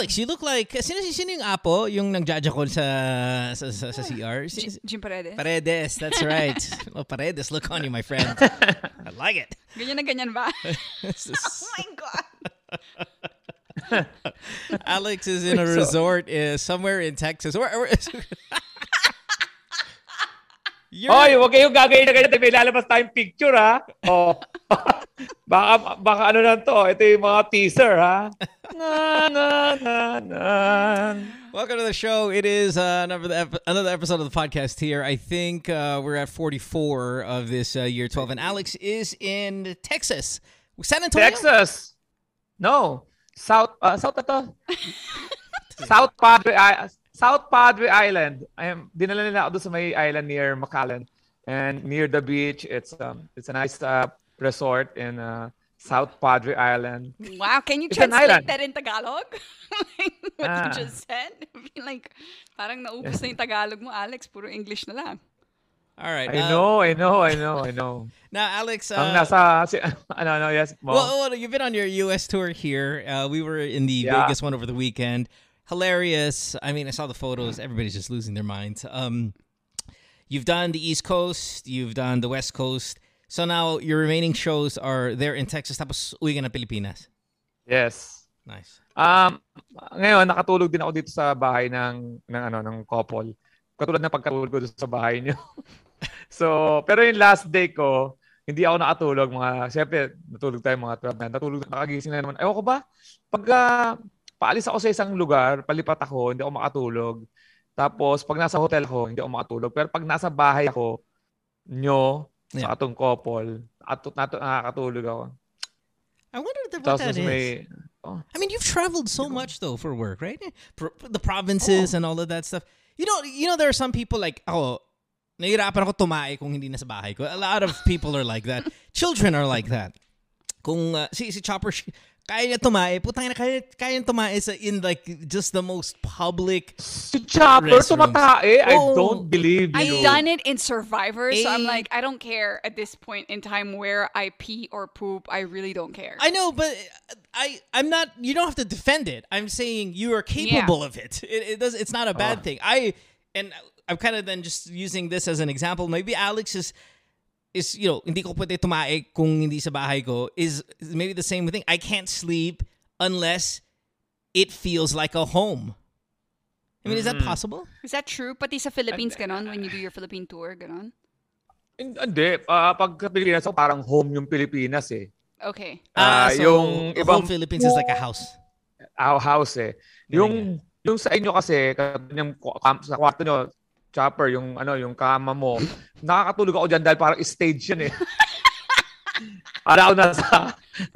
Alex, you look like sino sino yung apo yung nagjajakol sa sa sa, sa CR? Jim, Jim Paredes. Paredes, that's right. oh, Paredes, look on you, my friend. I like it. Ganyan na ganyan ba? oh my God. Alex is in a resort uh, somewhere in Texas. Where, where You're... Oy, huwag kayong gagawin na ganyan. May lalabas tayong picture, ha? Oh. baka, baka ano lang to. Ito yung mga teaser, ha? na, na, na, na. Welcome to the show. It is uh, another, another episode of the podcast here. I think uh, we're at 44 of this uh, year 12. And Alex is in Texas. San Antonio? Texas. No. South, uh, South ito. South Padre, uh, South Padre Island. I am dinala nila ako doon sa may island near McAllen and near the beach. It's um it's a nice uh, resort in uh, South Padre Island. Wow, can you it's translate that in Tagalog? like what ah. you just said? I mean, like parang naupos na yung Tagalog mo, Alex. Puro English na lang. All right. I uh, know, I know, I know, I know. Now, Alex. Uh, Ang nasa, si, ano, no, yes. Well, well, you've been on your U.S. tour here. Uh, we were in the yeah. Vegas one over the weekend hilarious. I mean, I saw the photos. Everybody's just losing their minds. Um, you've done the East Coast. You've done the West Coast. So now your remaining shows are there in Texas. Tapos uwi ka na Pilipinas. Yes. Nice. Um, ngayon nakatulog din ako dito sa bahay ng ng ano ng couple. Katulad ng pagkatulog ko dito sa bahay niyo. so, pero yung last day ko, hindi ako nakatulog mga, syempre, natulog tayo mga 12 na. Natulog, nakagising na naman. Ewan ko ba, pag uh, paalis ako sa isang lugar, palipat ako, hindi ako makatulog. Tapos, pag nasa hotel ako, hindi ako makatulog. Pero pag nasa bahay ako, nyo, yeah. sa atong couple, at nato, nakakatulog ako. I wonder what Tapos that may, is. Oh. I mean, you've traveled so much though for work, right? The provinces oh. and all of that stuff. You know, you know, there are some people like, oh, nahirapan ako tumae kung hindi na sa bahay ko. A lot of people are like that. Children are like that. Kung uh, si si Chopper kaya niya tumae. Putang ina, kaya, kaya niya tumae sa in like just the most public Si Chopper tumatae? I oh, don't believe you. I've done it in Survivor, so I'm like, I don't care at this point in time where I pee or poop. I really don't care. I know, but I I'm not. You don't have to defend it. I'm saying you are capable yeah. of it. It, it does. It's not a bad uh. thing. I and I'm kind of then just using this as an example. Maybe Alex is is, you know, hindi ko pwede tumae kung hindi sa bahay ko is maybe the same thing. I can't sleep unless it feels like a home. I mean, mm-hmm. is that mm-hmm. possible? Is that true? Pati sa Philippines ganon when you do your Philippine tour, ganon? Hindi. Uh, pag sa Pilipinas, parang home yung Pilipinas eh. Okay. Uh, ah, so yung ibang Philippines is like a house. Our house eh. Yung yung sa inyo kasi, yung sa kwarto nyo, chopper, yung ano, yung kama mo, nakakatulog ako diyan dahil parang stage yan eh. Para ako nasa,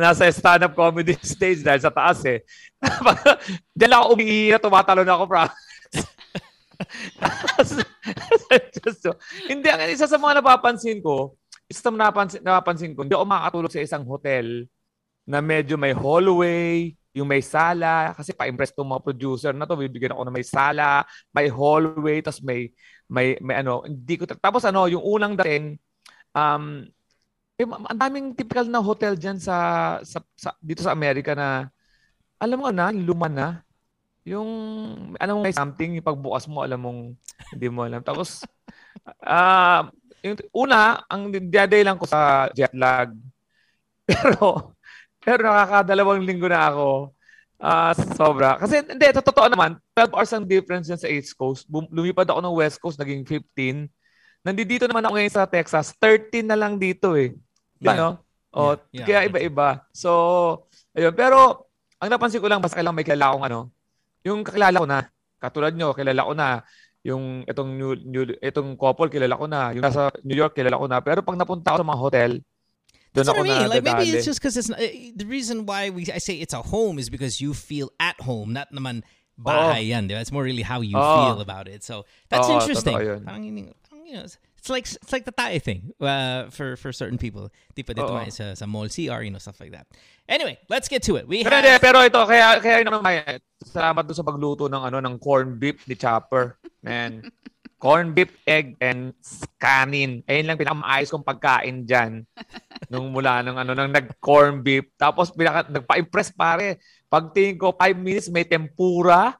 nasa stand-up comedy stage dahil sa taas eh. Diyan ako umiiyak, tumatalon ako, pra. Just so, hindi, ang isa sa mga napapansin ko, isa sa napapansin, napapansin ko, hindi ako makakatulog sa isang hotel na medyo may hallway, yung may sala, kasi pa-impress tong mga producer na to, bibigyan ako ng may sala, may hallway, tapos may, may, may ano, hindi ko, tapos ano, yung unang dating, um, eh, ang daming typical na hotel dyan sa, sa, sa dito sa Amerika na, alam mo na, luma na, yung, alam mo, may something, yung pagbukas mo, alam mong, hindi mo alam. Tapos, uh, yung, una, ang diyaday lang ko sa jet lag. Pero, pero nakakadalawang linggo na ako. Uh, sobra. Kasi hindi, totoo naman, 12 hours ang difference yan sa East Coast. Lumipad ako ng West Coast, naging 15. Nandito naman ako ngayon sa Texas, 13 na lang dito eh. Yeah. Ano? Oh, yeah. yeah. kaya iba-iba. So, ayun. Pero, ang napansin ko lang, basta kailangan may kilala akong ano, yung kakilala ko na, katulad nyo, kilala ko na, yung itong new, new itong couple kilala ko na, yung nasa New York kilala ko na. Pero pag napunta ako sa mga hotel, That's what I mean. Like maybe it's just because it's not, eh, the reason why we I say it's a home is because you feel at home. Not naman bahay yan. That's more really how you oh. feel about it. So that's oh, interesting. You know, it's like it's like the Thai thing uh, for for certain people. Di oh. sa, sa mall CR, you know, stuff like that. Anyway, let's get to it. We pero, have... pero ito kaya kaya naman may salamat do sa pagluto ng ano ng corn beef ni Chopper. Man. corn beef, egg, and kanin. Ayun lang pinakamaayos kong pagkain dyan. nung mula nung ano, nang nag-corn beef. Tapos pinaka, nagpa-impress pare. Pagtingin ko, 5 minutes, may tempura,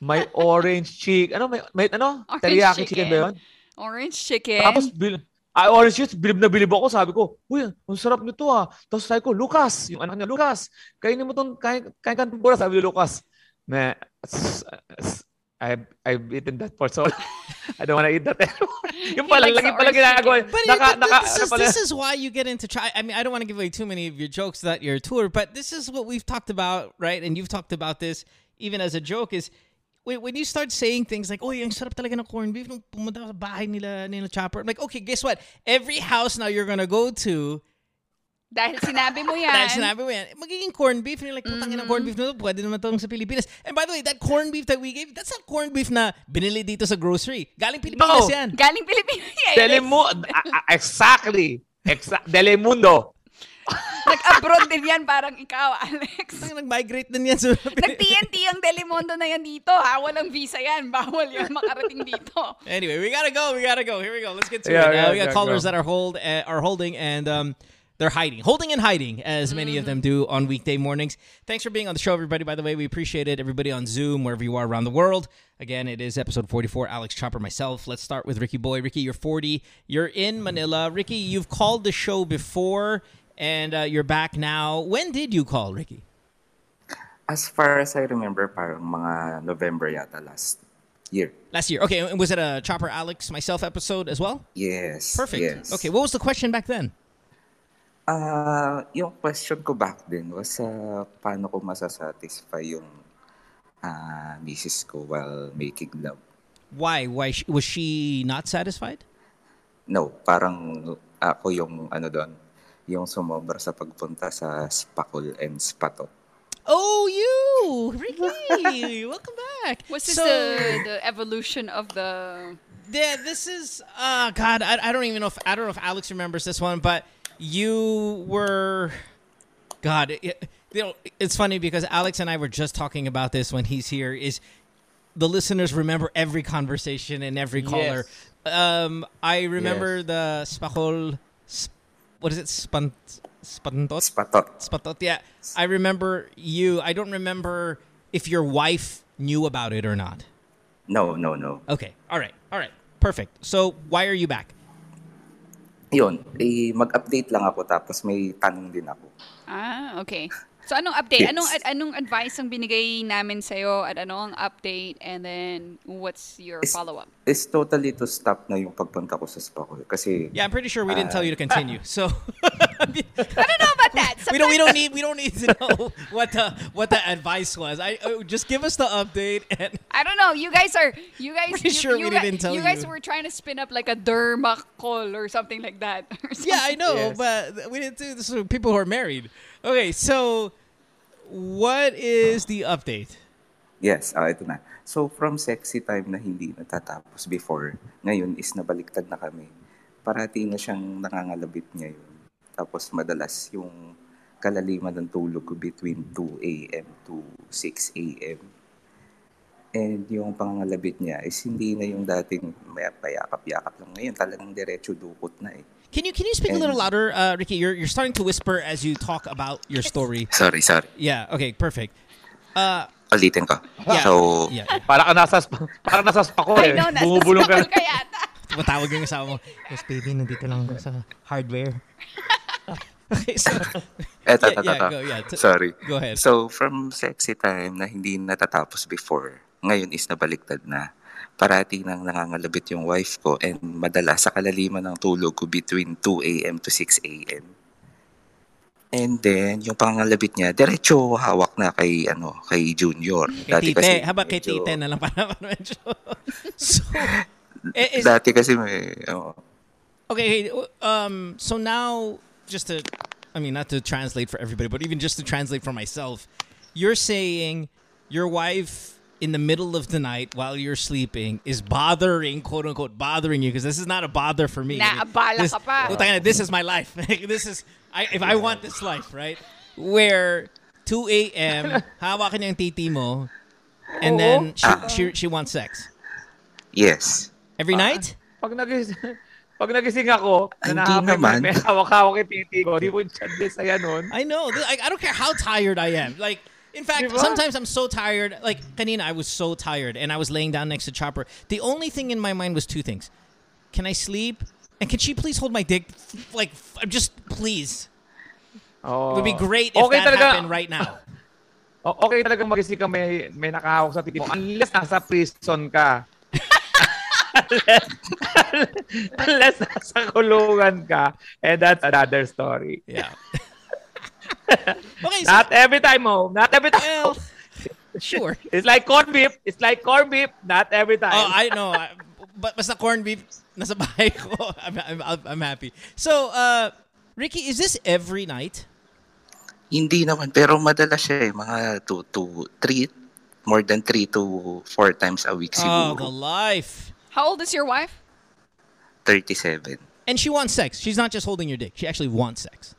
may orange chicken. Ano, may, may ano? Orange teriyaki chicken. chicken ba yun? Orange chicken. Tapos, bil, ay, orange juice, bilib na bilib ako. Sabi ko, uy, ang sarap nito ah. Tapos sabi ko, Lucas, yung anak niya, Lucas, kainin mo itong, kain, kain ka tempura. Sabi ni Lucas, na, I've, I've eaten that for so long. I don't want to eat that anymore. yung pala, lagi pala ginagawa. But naka, it, naka, this, is, this is why you get into try. I mean, I don't want to give away too many of your jokes that your tour, but this is what we've talked about, right? And you've talked about this even as a joke is when you start saying things like, oh, yung sarap talaga ng corned beef nung pumunta sa bahay nila, nila Chopper. I'm like, okay, guess what? Every house now you're gonna go to, Dahil sinabi mo yan. Dahil sinabi mo yan. Magiging corned beef. And you're like, putang mm-hmm. corned beef na to. Pwede naman itong sa Pilipinas. And by the way, that corned beef that we gave, that's not corned beef na binili dito sa grocery. Galing Pilipinas no. yan. Galing Pilipinas yan. Telemundo. exactly. Exa- Telemundo. Nag-abroad din yan, parang ikaw, Alex. Nag-migrate din yan. Sa... Nag-TNT ang Telemundo na yan dito, ha? Walang visa yan. Bawal yan makarating dito. Anyway, we gotta go. We gotta go. Here we go. Let's get to yeah, it. Yeah, uh, we got yeah, callers go. that are hold uh, are holding and um, they're hiding, holding and hiding, as many of them do on weekday mornings. Thanks for being on the show, everybody. By the way, we appreciate it. Everybody on Zoom, wherever you are around the world. Again, it is episode 44. Alex Chopper, myself. Let's start with Ricky Boy. Ricky, you're 40. You're in Manila. Ricky, you've called the show before, and uh, you're back now. When did you call, Ricky? As far as I remember, parang mga November yata last year. Last year. Okay, and was it a Chopper Alex myself episode as well? Yes. Perfect. Yes. Okay, what was the question back then? Ah, yung question ko back then was, ah, paano ko masa-satisfy yung, ah, misis ko while making love. Why? Why was she not satisfied? No, parang ako yung ano doon, yung sumobra sa pagpunta sa Spakul and Spatot. Oh, you, Ricky, welcome back. Was this so, the the evolution of the? Yeah, this is. Uh, God, I, I don't even know if I don't know if Alex remembers this one, but you were, God, it, you know, it's funny because Alex and I were just talking about this when he's here. Is the listeners remember every conversation and every caller? Yes. Um, I remember yes. the spakol. What is it? Spant, spantot. Spatot. Spatot. Yeah, I remember you. I don't remember if your wife knew about it or not. No, no, no. Okay. All right. All right. Perfect. So why are you back? Yun, eh, mag-update lang ako tapos may tanong din ako. Ah, okay. So anong update? Yes. Anong anong advice ang binigay namin sa iyo at anong advice update and then what's your it's, follow-up? It's totally to stop na yung pagpunta ko sa spa ko kasi Yeah, I'm pretty sure we didn't uh, tell you to continue. So I don't know about that. we don't we don't need we don't need to know what the what the advice was. I uh, just give us the update and I don't know. You guys are you guys pretty you, sure you, we didn't tell you. You guys were trying to spin up like a derma call or something like that. Something. Yeah, I know, yes. but we didn't do this for people who are married. Okay, so what is the update? Yes, uh, ito na. So from sexy time na hindi natatapos before, ngayon is nabaliktad na kami. Parati na siyang nangangalabit ngayon. Tapos madalas yung kalaliman ng tulog ko between 2 a.m. to 6 a.m. And yung pangangalabit niya is hindi na yung dating may payakap-yakap lang. Ngayon talagang diretso dukot na eh. Can you can you speak and, a little louder, uh, Ricky? You're you're starting to whisper as you talk about your story. Sorry, sorry. Yeah. Okay. Perfect. Uh, Ulitin ko. Yeah, so, yeah. para ka nasa para nasa spa ko eh. Bumubulong ka. Matawag yung asawa mo. Yes, baby, nandito lang ako sa hardware. Okay, so... Eto, yeah, yeah, go, yeah. Sorry. Go ahead. So, from sexy time na hindi natatapos before, ngayon is nabaliktad na parati nang nangangalabit yung wife ko and madalas sa kalaliman ng tulog ko between 2 a.m. to 6 a.m. And then, yung pangangalabit niya, diretso hawak na kay, ano, kay Junior. Kay Dati Tite. Kasi Haba kay Tite na lang para medyo. so, eh, is, Dati kasi may, oh. Okay, um, so now, just to, I mean, not to translate for everybody, but even just to translate for myself, you're saying your wife in the middle of the night while you're sleeping is bothering, quote unquote, bothering you because this is not a bother for me. Naabala this, pa. This is my life. this is, I, if I want this life, right? Where 2 a.m., hawakan yung titi mo, and then she, she, she wants sex. Yes. Every ah, night? Pag nagising, pag nagising ako, ah, na naman. may, may hawak-hawak yung titi ko, di mo chande saya nun. I know. I, I don't care how tired I am. Like, in fact, diba? sometimes I'm so tired. Like, kanina, I was so tired and I was laying down next to Chopper. The only thing in my mind was two things. Can I sleep? And can she please hold my dick? Like, I'm just please. Oh. It would be oh. great if okay that talaga. happened right now. okay talaga magising ka may, may nakahawak sa titi mo. Unless nasa prison ka. Unless, unless nasa kulungan ka, and that's another story. Yeah. okay, so, not every time, oh. Not every time. Well, sure. It's like corn beef. It's like corn beef. Not every time. Oh, I know. but basta corn beef, nasa bahay ko. I'm, I'm, I'm happy. So, uh, Ricky, is this every night? Hindi naman, pero madalas siya eh. Mga 2 to 3, more than 3 to 4 times a week siguro. Oh, the life. How old is your wife? 37. And she wants sex. She's not just holding your dick. She actually wants sex.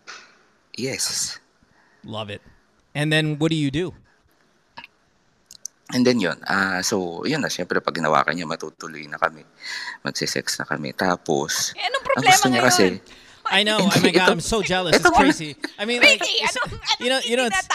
Yes. Love it. And then what do you do? And then yun, uh, so yun na, syempre pag ginawakan niya, matutuloy na kami. Magsisex na kami. Tapos, eh, anong problema ang gusto niya ngayon? kasi, I know. Oh my god, I'm so jealous. It's crazy. I mean, like, you know, you know, it's,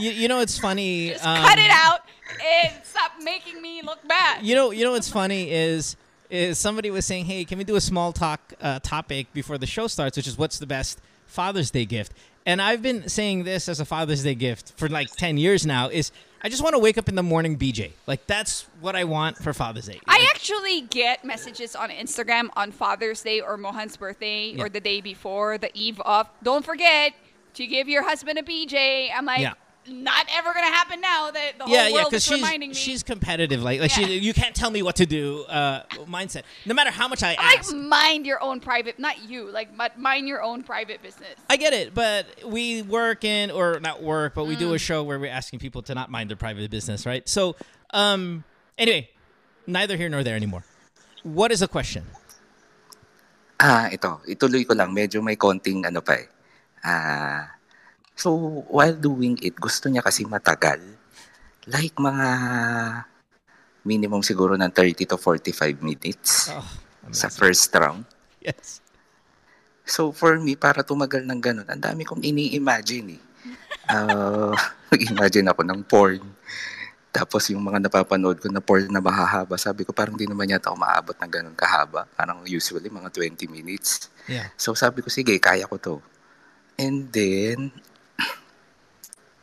you, you know, it's funny. Just um, cut it out and stop making me look bad. You know, you know what's funny is is somebody was saying, "Hey, can we do a small talk uh, topic before the show starts?" Which is, "What's the best Father's Day gift?" And I've been saying this as a Father's Day gift for like ten years now. Is I just want to wake up in the morning BJ. Like that's what I want for Father's Day. I actually get messages on Instagram on Father's Day or Mohan's birthday yeah. or the day before, the eve of. Don't forget to give your husband a BJ. I'm like, yeah not ever gonna happen now that the yeah, whole world yeah, is reminding me. She's competitive, like like yeah. she, you can't tell me what to do. Uh, mindset. No matter how much I ask. Like mind your own private, not you. Like mind your own private business. I get it, but we work in or not work, but we mm. do a mm. show where we're asking people to not mind their private business, right? So, um, anyway, neither here nor there anymore. What is the question? Ah, ito. Ituloy ko lang. Medyo may konting ano pa eh. Ah, So, while doing it, gusto niya kasi matagal. Like mga minimum siguro ng 30 to 45 minutes oh, sa first round. Yes. So, for me, para tumagal ng ganun, ang dami kong ini-imagine eh. Uh, imagine ako ng porn. Tapos yung mga napapanood ko na porn na mahahaba, sabi ko parang di naman yata ako maabot ng ganun kahaba. Parang usually mga 20 minutes. Yeah. So sabi ko, sige, kaya ko to. And then,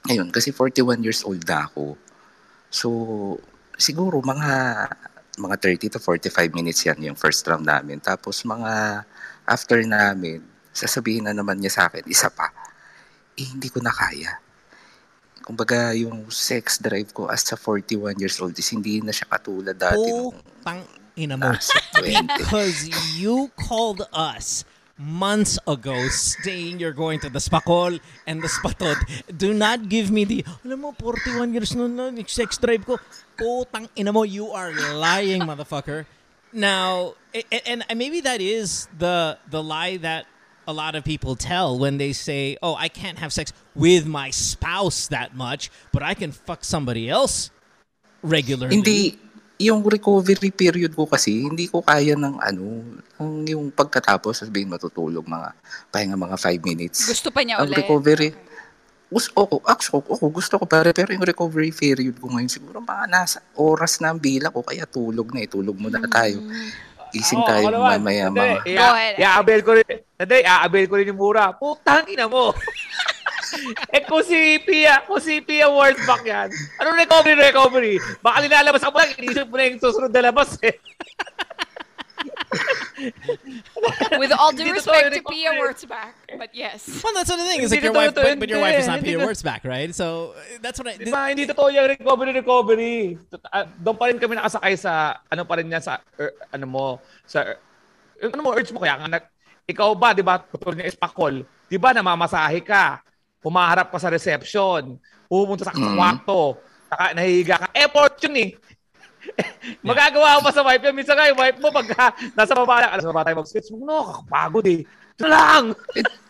Ayun, kasi 41 years old na ako. So, siguro mga mga 30 to 45 minutes yan yung first round namin. Tapos mga after namin, sasabihin na naman niya sa akin, isa pa. Eh, hindi ko na kaya. Kumbaga, yung sex drive ko as sa 41 years old is hindi na siya katulad dati. Oh, tang ina mo. Because you called us months ago saying you're going to the Spakol and the Spatot. Do not give me the, alam mo, 41 years na na, sex drive ko. Putang ina mo, you are lying, motherfucker. Now, and, and maybe that is the the lie that a lot of people tell when they say, "Oh, I can't have sex with my spouse that much, but I can fuck somebody else regularly." Hindi yung recovery period ko kasi, hindi ko kaya ng ano, ang yung pagkatapos, sabihin matutulog mga, pahinga mga 5 minutes. Gusto pa niya ang ulit? recovery, gusto ko, actually, ako, gusto ko pare, pero yung recovery period ko ngayon, siguro mga nasa oras na ang bila ko, kaya tulog na eh, tulog muna tayo. Gising tayo oh, mamaya mga. I-abel ko rin, hindi, i-abel ko rin yung mura. Putang ina mo. Eh kung si Pia, kung si Pia words back yan, anong recovery, recovery? Baka nilalabas ako lang, inisip mo na yung susunod na labas eh. With all due respect to Pia back, but yes. Well, that's the thing. Is like your wife, but, but your wife is not Pia back, right? So that's what I. Diba, hindi totoo yung recovery, recovery. Ah, doon pa rin kami nakasakay sa ano pa rin yan sa er, ano mo sa er, ano mo urge mo kaya nga ikaw ba, 'di ba, putol niya is pakol. 'Di ba namamasahe ka? Humaharap ka sa reception, pumunta sa mm. kwarto, saka nahihiga ka. Effort yun eh. Magagawa mo pa sa wife yan. Minsan nga yung wife mo pag nasa baba na, alas baba tayo mag-sketch mo, no, kakapagod eh. Ito lang!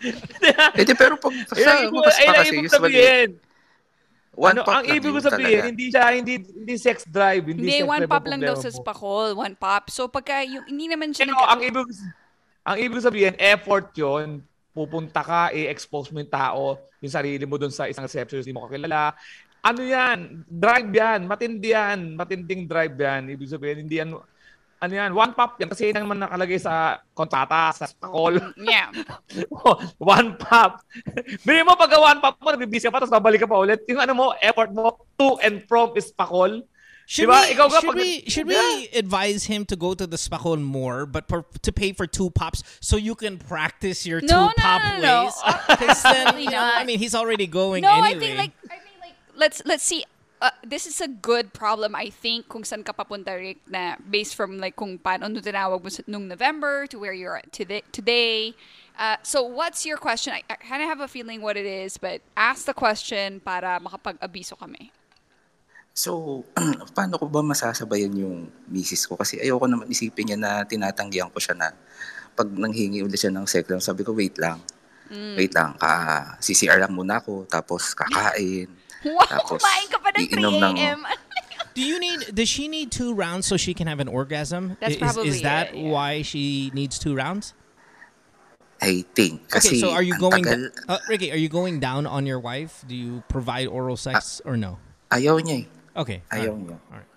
eh, di, pero pag sa, ay, pa kasi usually, one ano, pop ang ibig ko sabihin, hindi siya, hindi, hindi sex drive. Hindi, hindi sex one drive pop lang daw sa spakol. One pop. So, pagka yung, hindi naman siya... Pero, ang ibig, ang ibig sabihin, effort yon pupunta ka, i-expose mo yung tao, yung sarili mo doon sa isang receptionist, hindi mo kakilala. Ano yan? Drive yan. Matindi yan. Matinding drive yan. Ibig sabihin, hindi yan ano yan, one pop yan kasi yan naman nakalagay sa kontrata, sa call. Yeah. oh, one pop. Bili mo pag one pop mo, nagbibisi ka pa, tapos babalik ka pa ulit. Yung ano mo, effort mo, to and from is pakol. Should, diba? we, Ikaw should, pag, we, should yeah. we advise him to go to the Spakol more, but per, to pay for two pops so you can practice your no, two no, pop no, no, ways? Because then, you know, I mean, he's already going no, anyway. I think like, I mean, like, let's let's see uh, this is a good problem, I think, kung saan ka papunta, Rick, na based from like kung paano nung tinawag mo nung November to where you're at today. today. Uh, so what's your question? I, I kind of have a feeling what it is, but ask the question para makapag-abiso kami. So, paano ko ba masasabayan yung misis ko? Kasi ayoko naman isipin niya na tinatanggihan ko siya na pag nanghingi ulit siya ng second, sabi ko, wait lang. Mm. Wait lang, ka, CCR lang muna ako, tapos kakain. Wow, Tapos, kumain ka pa ng 3 a.m. Do you need? Does she need two rounds so she can have an orgasm? That's is, probably is that it, yeah. why she needs two rounds? I think. Kasi okay, so are you going? Uh, Ricky, are you going down on your wife? Do you provide oral sex uh, or no? Ayaw niya eh. Okay. Ayaw right. niya. All right.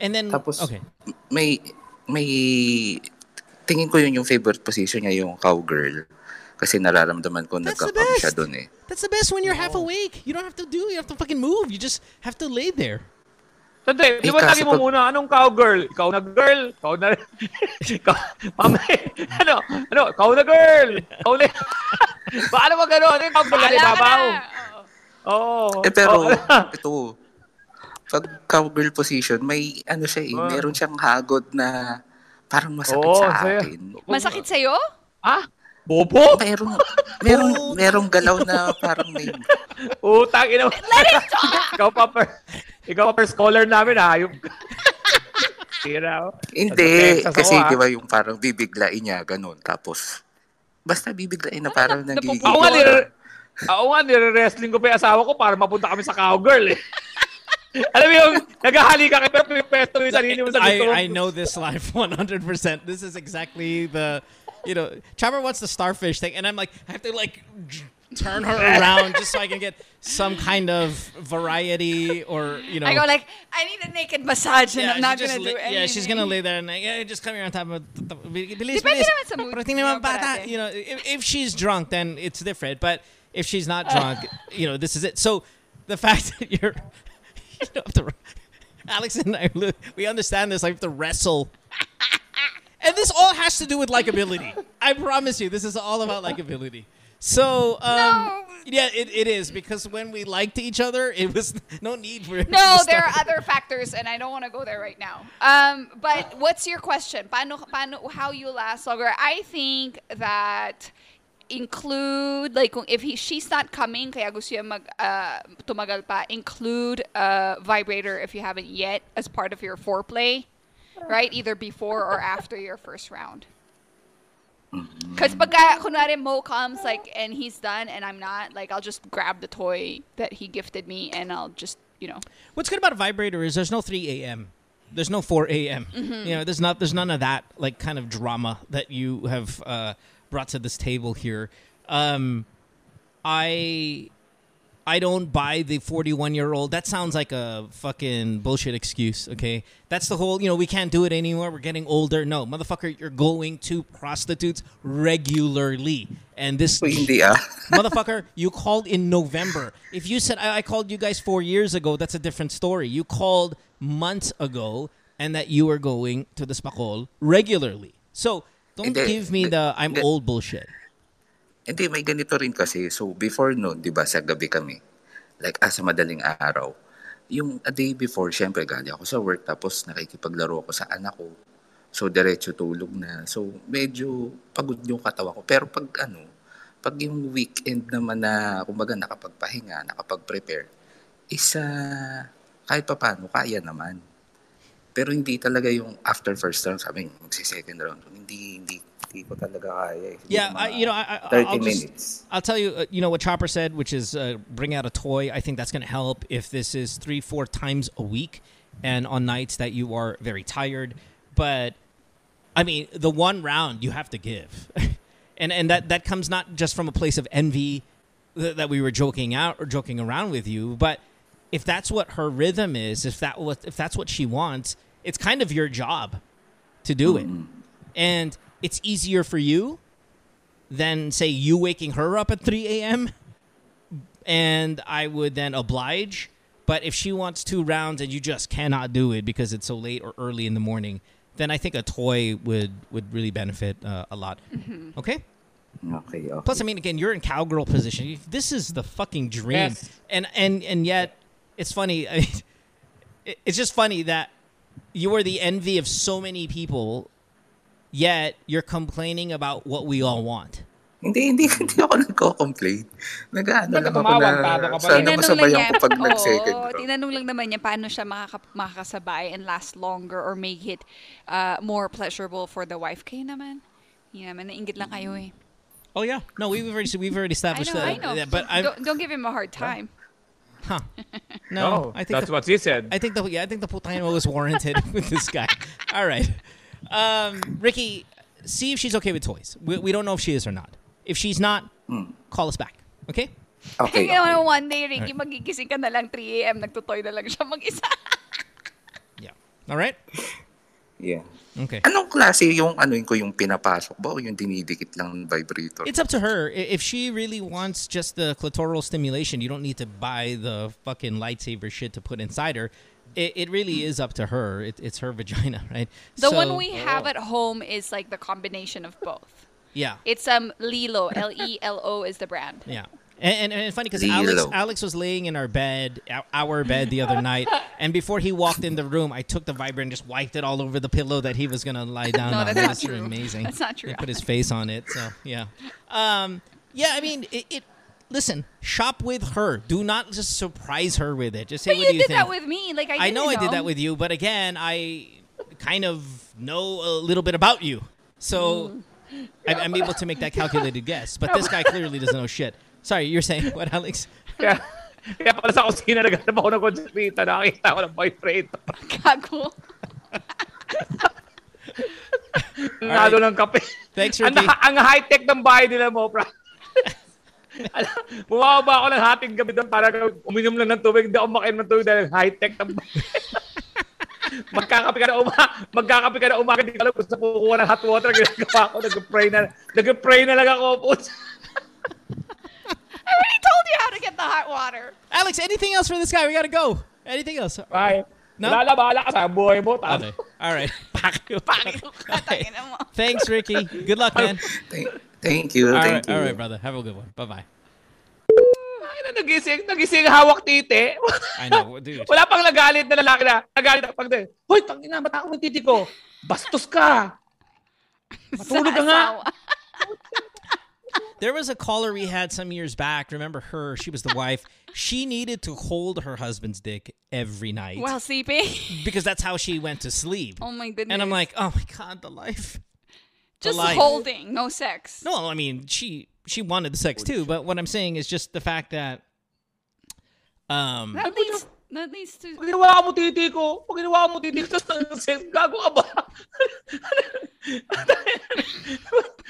And then Tapos, okay. May may tingin ko yun yung favorite position niya yung cowgirl. Kasi nararamdaman ko nagkapag siya doon eh. That's the best when you're half awake. You don't have to do, you have to fucking move. You just have to lay there. Sandali, di ba tagi mo muna, anong cowgirl? Ikaw na girl? Ikaw na... ikaw, mamay, ano? Ano? Ikaw na girl? Ikaw na... Paano ba gano'n? Ano yung cowgirl na ibabaw? Oo. Oh, eh pero, oh, ito, pag cowgirl position, may ano siya eh, oh. meron siyang hagod na parang masakit oh, sa akin. Masakit sa'yo? Ah? Bobo? Merong, merong, merong galaw na parang may... Utang ina. Let it talk! ikaw pa per, ikaw pa per scholar namin ha. Yung... Tira. Oh. Hindi. Kasi di ba yung parang bibiglain niya, ganun. Tapos, basta bibiglain na parang nagiging... Ako nga, nire, ako nga, nire-wrestling ko pa yung asawa ko para mapunta kami sa cowgirl eh. Alam mo yung naghahali ka pero pipesto yung sarili mo sa gusto I, I know this life 100%. This is exactly the you know, Trevor wants the starfish thing, and I'm like, I have to like turn her around just so I can get some kind of variety or you know. I go like, I need a naked massage, and yeah, I'm not gonna do anything. Yeah, she's gonna lay there and like, yeah, just come here on top of. Bilis, bilis. sa mood. naman. You know, if, if she's drunk, then it's different. But if she's not drunk, you know, this is it. So the fact that you're, the, Alex and I, we understand this. I have to wrestle and this all has to do with likability. I promise you, this is all about likability. So, um, no. yeah, it, it is because when we liked each other, it was no need for. No, there are other factors, and I don't want to go there right now. Um, but what's your question? Paano, paano, how you last longer? I think that include like if he she's not coming kaya gusto niya mag uh, tumagal pa include a vibrator if you haven't yet as part of your foreplay right? Either before or after your first round. Because pag kunwari Mo comes like and he's done and I'm not, like I'll just grab the toy that he gifted me and I'll just you know. What's good about a vibrator is there's no 3 a.m. There's no 4 a.m. Mm-hmm. You know, there's not there's none of that like kind of drama that you have uh, brought to this table here. Um, I I don't buy the 41 year old. That sounds like a fucking bullshit excuse, okay? That's the whole, you know, we can't do it anymore. We're getting older. No, motherfucker, you're going to prostitutes regularly. And this. India. motherfucker, you called in November. If you said, I-, I called you guys four years ago, that's a different story. You called months ago and that you were going to the Spakol regularly. So don't give me the I'm old bullshit. Hindi, may ganito rin kasi. So, before noon, di ba, sa gabi kami, like, ah, sa madaling araw, yung a day before, syempre, gali ako sa work, tapos nakikipaglaro ako sa anak ko. So, diretso tulog na. So, medyo pagod yung katawan ko. Pero pag ano, pag yung weekend naman na, kumbaga, nakapagpahinga, nakapag-prepare, isa, kahit pa paano, kaya naman. Pero hindi talaga yung after first round, sabi, magsi-second round. Hindi, hindi, Hindi ko talaga kaya. Eh. Yeah, I, you know, I, I, 30 I'll minutes. Just, I'll tell you, uh, you know what Chopper said, which is uh, bring out a toy. I think that's going to help if this is three, four times a week and on nights that you are very tired. But I mean, the one round you have to give. and and that that comes not just from a place of envy that we were joking out or joking around with you, but if that's what her rhythm is, if that what if that's what she wants, it's kind of your job to do it. And it's easier for you than say you waking her up at 3 a.m. and I would then oblige. But if she wants two rounds and you just cannot do it because it's so late or early in the morning, then I think a toy would would really benefit uh, a lot. Mm-hmm. Okay. Okay, okay. Plus, I mean, again, you're in cowgirl position. This is the fucking dream, yes. and and and yet, it's funny. I mean, it's just funny that you are the envy of so many people, yet you're complaining about what we all want. Hindi, hindi, hindi ako nagko-complain. Nag-ano lang ako na sana masabayan ko pag nag-second round. Tinanong lang naman niya paano siya makaka- makakasabay and last longer or make it uh, more pleasurable for the wife. Kayo naman. Hindi naman, nainggit lang kayo eh. Oh yeah, no, we've already we've already established I know, that. I know. But don't, don't, give him a hard time. Huh? No, no I think that's the, what she said. I think the yeah, I think the putana was warranted with this guy. All right, um, Ricky, see if she's okay with toys. We, we don't know if she is or not. If she's not, mm. call us back. Okay. Okay. okay. You one day, Ricky, right. magigising ka na lang 3 a.m. Nagtutoy na lang siya mag-isa. yeah. All right. Yeah. Okay. Anong klase yung ano ko yung pinapasok ba o yung dinidikit lang vibrator? It's up to her. If she really wants just the clitoral stimulation, you don't need to buy the fucking lightsaber shit to put inside her. It, it really is up to her. It, it's her vagina, right? The so, one we have at home is like the combination of both. Yeah. It's um Lelo. L E L O is the brand. Yeah. And, and, and funny because Alex Alex was laying in our bed, our bed the other night, and before he walked in the room, I took the vibrator and just wiped it all over the pillow that he was gonna lie down no, on. That's that not true. amazing. That's not true. He put his face on it, so yeah. Um, yeah, I mean, it, it listen, shop with her. Do not just surprise her with it. Just say, but "What you do you did think?" that with me. Like I, I know, know I did that with you, but again, I kind of know a little bit about you, so mm. I, I'm able to make that calculated guess. But this guy clearly doesn't know shit. Sorry, you're saying what, Alex? Kaya, kaya pala sa kusina naghanap ako ng conservita, nakakita ko ng vibrator. Gago. Nalo right. ng kape. Thanks, Ricky. Ang, ang high-tech ng bahay nila mo, bro. Bumaba ako ng hating gabi doon para uminom lang ng tubig. Hindi ako makain ng tubig dahil high-tech ng bahay. magkakape ka na uma, magkakape ka na umaga, hindi ka alam sa kukuha ng hot water, ginagawa ko, nag-pray na, nag-pray na lang ako po. I already told you how to get the hot water. Alex, anything else for this guy? We gotta go. Anything else? Bye. No? Wala bahala ka sa buhay mo. Okay. All right. Pakyo. Pakyo okay. Thanks, Ricky. Good luck, man. Thank, thank you. All thank right, you. All right, brother. Have a good one. Bye-bye. na nagising, nagising hawak titi. I know, dude. Wala pang nagalit na lalaki na. Nagalit na pag din. Hoy, tangina, mata ako ng titi ko. Bastos ka. Matulog ka nga. There was a caller we had some years back. Remember her? She was the wife. She needed to hold her husband's dick every night while sleeping because that's how she went to sleep. Oh my goodness! And I'm like, oh my god, the life. The just life. holding, no sex. No, I mean she she wanted the sex too, but what I'm saying is just the fact that um at least That needs to... Pag ginawa mo titi ko, pag ginawa mo titi ko, tapos gago ka ba?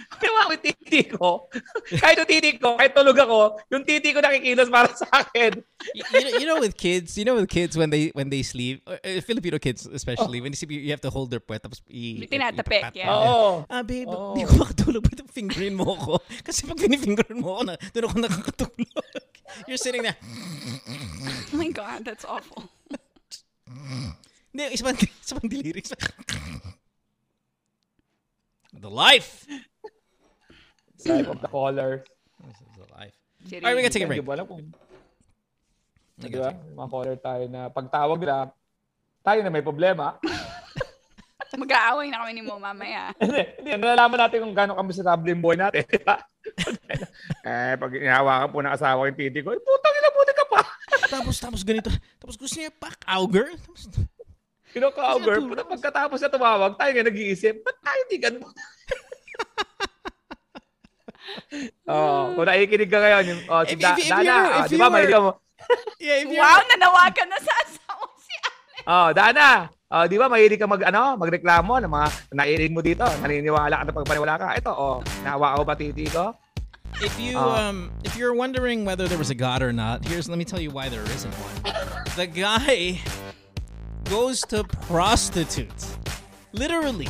pag ginawa mo titi ko, kahit yung titi ko, kahit tulog ako, yung titi ko nakikilos para sa akin. you, you, know, you know with kids, you know with kids when they when they sleep, uh, Filipino kids especially, oh. when they sleep, you have to hold their puwet tapos i... Tinatapik, yeah. Oo. Ah, babe, oh. di ko makatulog. Ba't fingerin mo ako? Kasi pag pinifingerin mo ako, na, doon ako nakakatulog. You're sitting there. oh my God, that's awful. Hindi, isa pang, isa pang delirious. the life. Life of the caller. This is the life. All right, we gotta take a break. Hindi alam kung... Diba? Mga caller tayo na pagtawag nila, tayo na may problema. Mag-aaway na kami ni Mo mamaya. hindi, hindi. Nalalaman natin kung gano'ng kamisarable yung buhay natin. Diba? eh, pag inahawakan po ng asawa yung titi ko, eh, putang ina, puti ka pa. Tapos, tapos ganito. Tapos gusto niya pa, cowgirl. Tapos, you know, cowgirl. Pagkatapos na tumawag, tayo nga nag-iisip, ba't tayo di ganun? oh, kung nakikinig ka ngayon, yung, oh, si if, da- if, if Dana, oh, di ba, may mo. yeah, wow, nanawagan na sa asawa si Alex. Oh, Dana, oh, di ba, mahilig ka mag, ano, magreklamo ng mga naiinig mo dito. Naniniwala ka na pagpaniwala ka. Ito, oh, nawa ako patiti ko. If you uh, um if you're wondering whether there was a god or not, here's let me tell you why there isn't one. The guy goes to prostitutes. Literally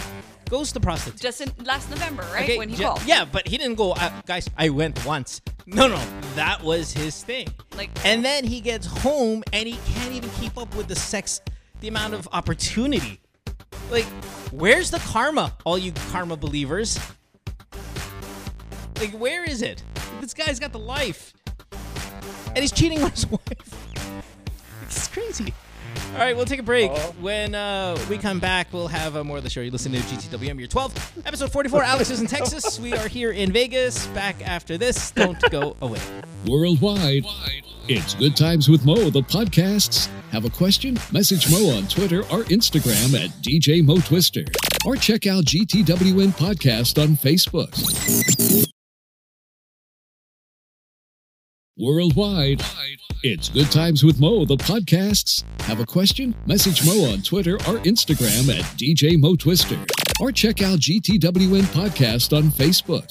goes to prostitutes. Just in last November, right? Okay, when he called. Yeah, but he didn't go, uh, guys, I went once. No, no, that was his thing. Like, and then he gets home and he can't even keep up with the sex, the amount of opportunity. Like, where's the karma, all you karma believers? Like, where is it? This guy's got the life. And he's cheating on his wife. It's crazy. All right, we'll take a break. Oh. When uh, we come back, we'll have uh, more of the show. You listen to GTWM, your 12, episode 44. Alex is in Texas. We are here in Vegas. Back after this. Don't go away. Worldwide, it's Good Times with Mo, the podcasts. Have a question? Message Mo on Twitter or Instagram at DJ Mo Twister. Or check out GTWM Podcast on Facebook. Worldwide, it's Good Times with Mo, the podcasts. Have a question? Message Mo on Twitter or Instagram at DJ Mo Twister. Or check out GTWM Podcast on Facebook.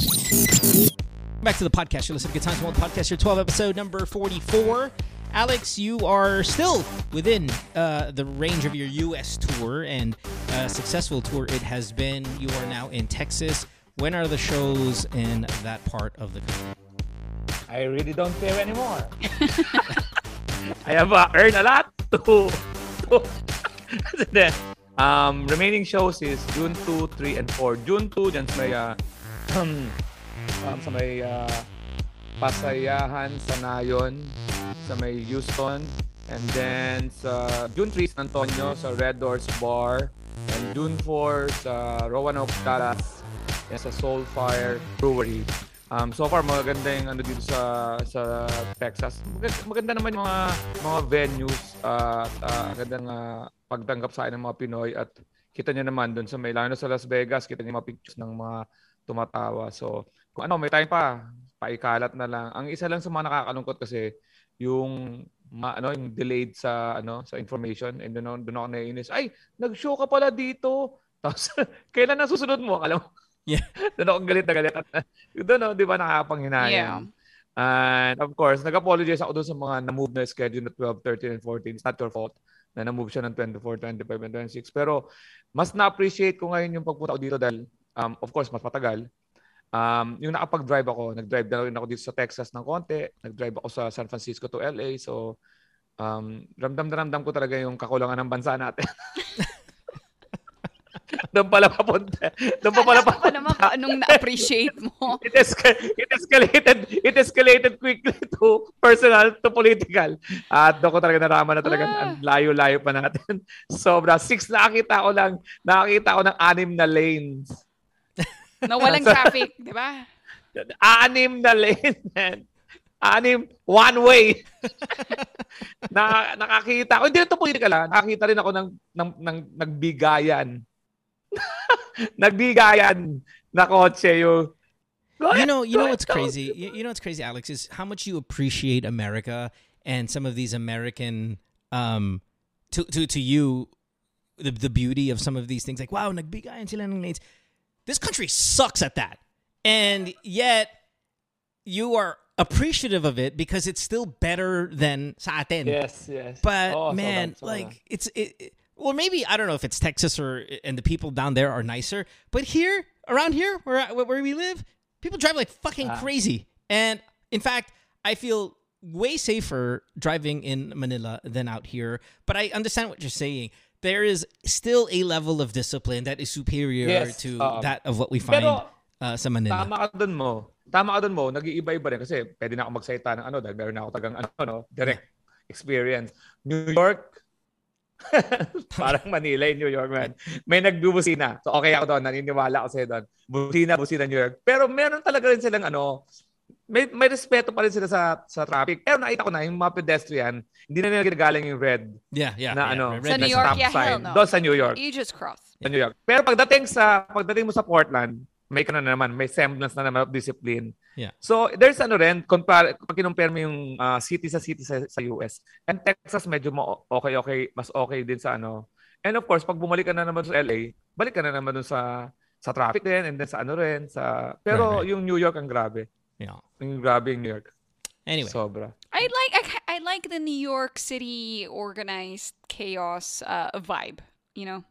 Back to the podcast. You're listening to Good Times with Mo, podcast, your 12 episode number 44. Alex, you are still within uh, the range of your U.S. tour and uh, successful tour it has been. You are now in Texas. When are the shows in that part of the country? I really don't care anymore. I have uh, earned a lot to. to um, remaining shows is June 2, 3, and 4. June 2, dyan sa may, uh, um, sa may uh, Pasayahan sa Nayon, sa may Houston. And then sa June 3, San Antonio, sa Red Doors Bar. And June 4, sa Roanoke, Dallas, and sa Soulfire Brewery. Um, so far maganda yung ano dito sa sa Texas. Maganda, maganda naman yung mga mga venues at uh, magandang uh, pagtanggap sa ng mga Pinoy at kita niyo naman doon sa may sa Las Vegas, kita niyo mga pictures ng mga tumatawa. So, kung ano, may time pa, paikalat na lang. Ang isa lang sa mga nakakalungkot kasi yung ma, ano yung delayed sa ano sa information and doon doon ako naiinis. Ay, nag-show ka pala dito. Tapos kailan na susunod mo? Alam mo? Yeah. Doon ako galit na galit. doon, no, di ba, nakakapanghinayang. Yeah. And of course, nag-apologize ako doon sa mga na-move na schedule na 12, 13, and 14. It's not your fault na na-move siya ng 24, 25, and 26. Pero mas na-appreciate ko ngayon yung pagpunta ko dito dahil, um, of course, mas matagal. Um, yung nakapag-drive ako, nag-drive na rin ako dito sa Texas ng konti. Nag-drive ako sa San Francisco to LA. So, um, ramdam na ramdam ko talaga yung kakulangan ng bansa natin. Doon pala papunta. Doon pa pala papunta. naman kung anong na-appreciate mo. it, esca- it escalated it escalated quickly to personal to political. At doon ko talaga naraman na talaga ah. ang layo-layo pa natin. Sobra. Six nakakita ko lang, nakakita ko ng anim na lanes. na walang traffic, di ba? Anim na lane, man. Anim, one way. na, nakakita ko, hindi ito political ha, nakakita rin ako ng, ng, ng nagbigayan Nagbigayan na kotse yung you know, you know what's crazy? You, you know what's crazy, Alex, is how much you appreciate America and some of these American um to to to you the the beauty of some of these things like wow, nagbigayan sila ng lanes. This country sucks at that. And yet you are appreciative of it because it's still better than sa atin. Yes, yes. But oh, man, so like it's it, it well, maybe I don't know if it's Texas or and the people down there are nicer, but here around here where where we live, people drive like fucking uh. crazy. And in fact, I feel way safer driving in Manila than out here. But I understand what you're saying. There is still a level of discipline that is superior yes, to uh, that of what we find pero, uh, sa Manila. Tama ka dun mo. Tama ka dun mo. Nag-iiba-iba rin kasi pwede na ako magsalita ng ano dahil meron na ako tagang ano, no, direct experience. New York, Parang Manila in New York, man. May nagbubusina. So okay ako doon. Naniniwala ako sa'yo doon. Busina, busina New York. Pero meron talaga rin silang ano, may, may respeto pa rin sila sa sa traffic. Pero nakita ko na yung mga pedestrian, hindi na nila ginagaling yung red. Yeah, yeah. Na yeah, ano, red, sa New York, yeah, sign. hell no. Doon sa New York. You just cross. Sa New York. Pero pagdating sa pagdating mo sa Portland, may ano na naman, may semblance na naman of discipline. Yeah. So, there's ano rin, compare, pag kinumpare mo yung uh, city sa city sa, sa US, and Texas medyo mo okay, okay, mas okay din sa ano. And of course, pag bumalik ka na naman sa LA, balik ka na naman dun sa sa traffic din and then sa ano rin, sa pero right, right. yung New York ang grabe. Yeah. Yung grabe yung New York. Anyway. Sobra. I like I, I like the New York City organized chaos uh, vibe, you know.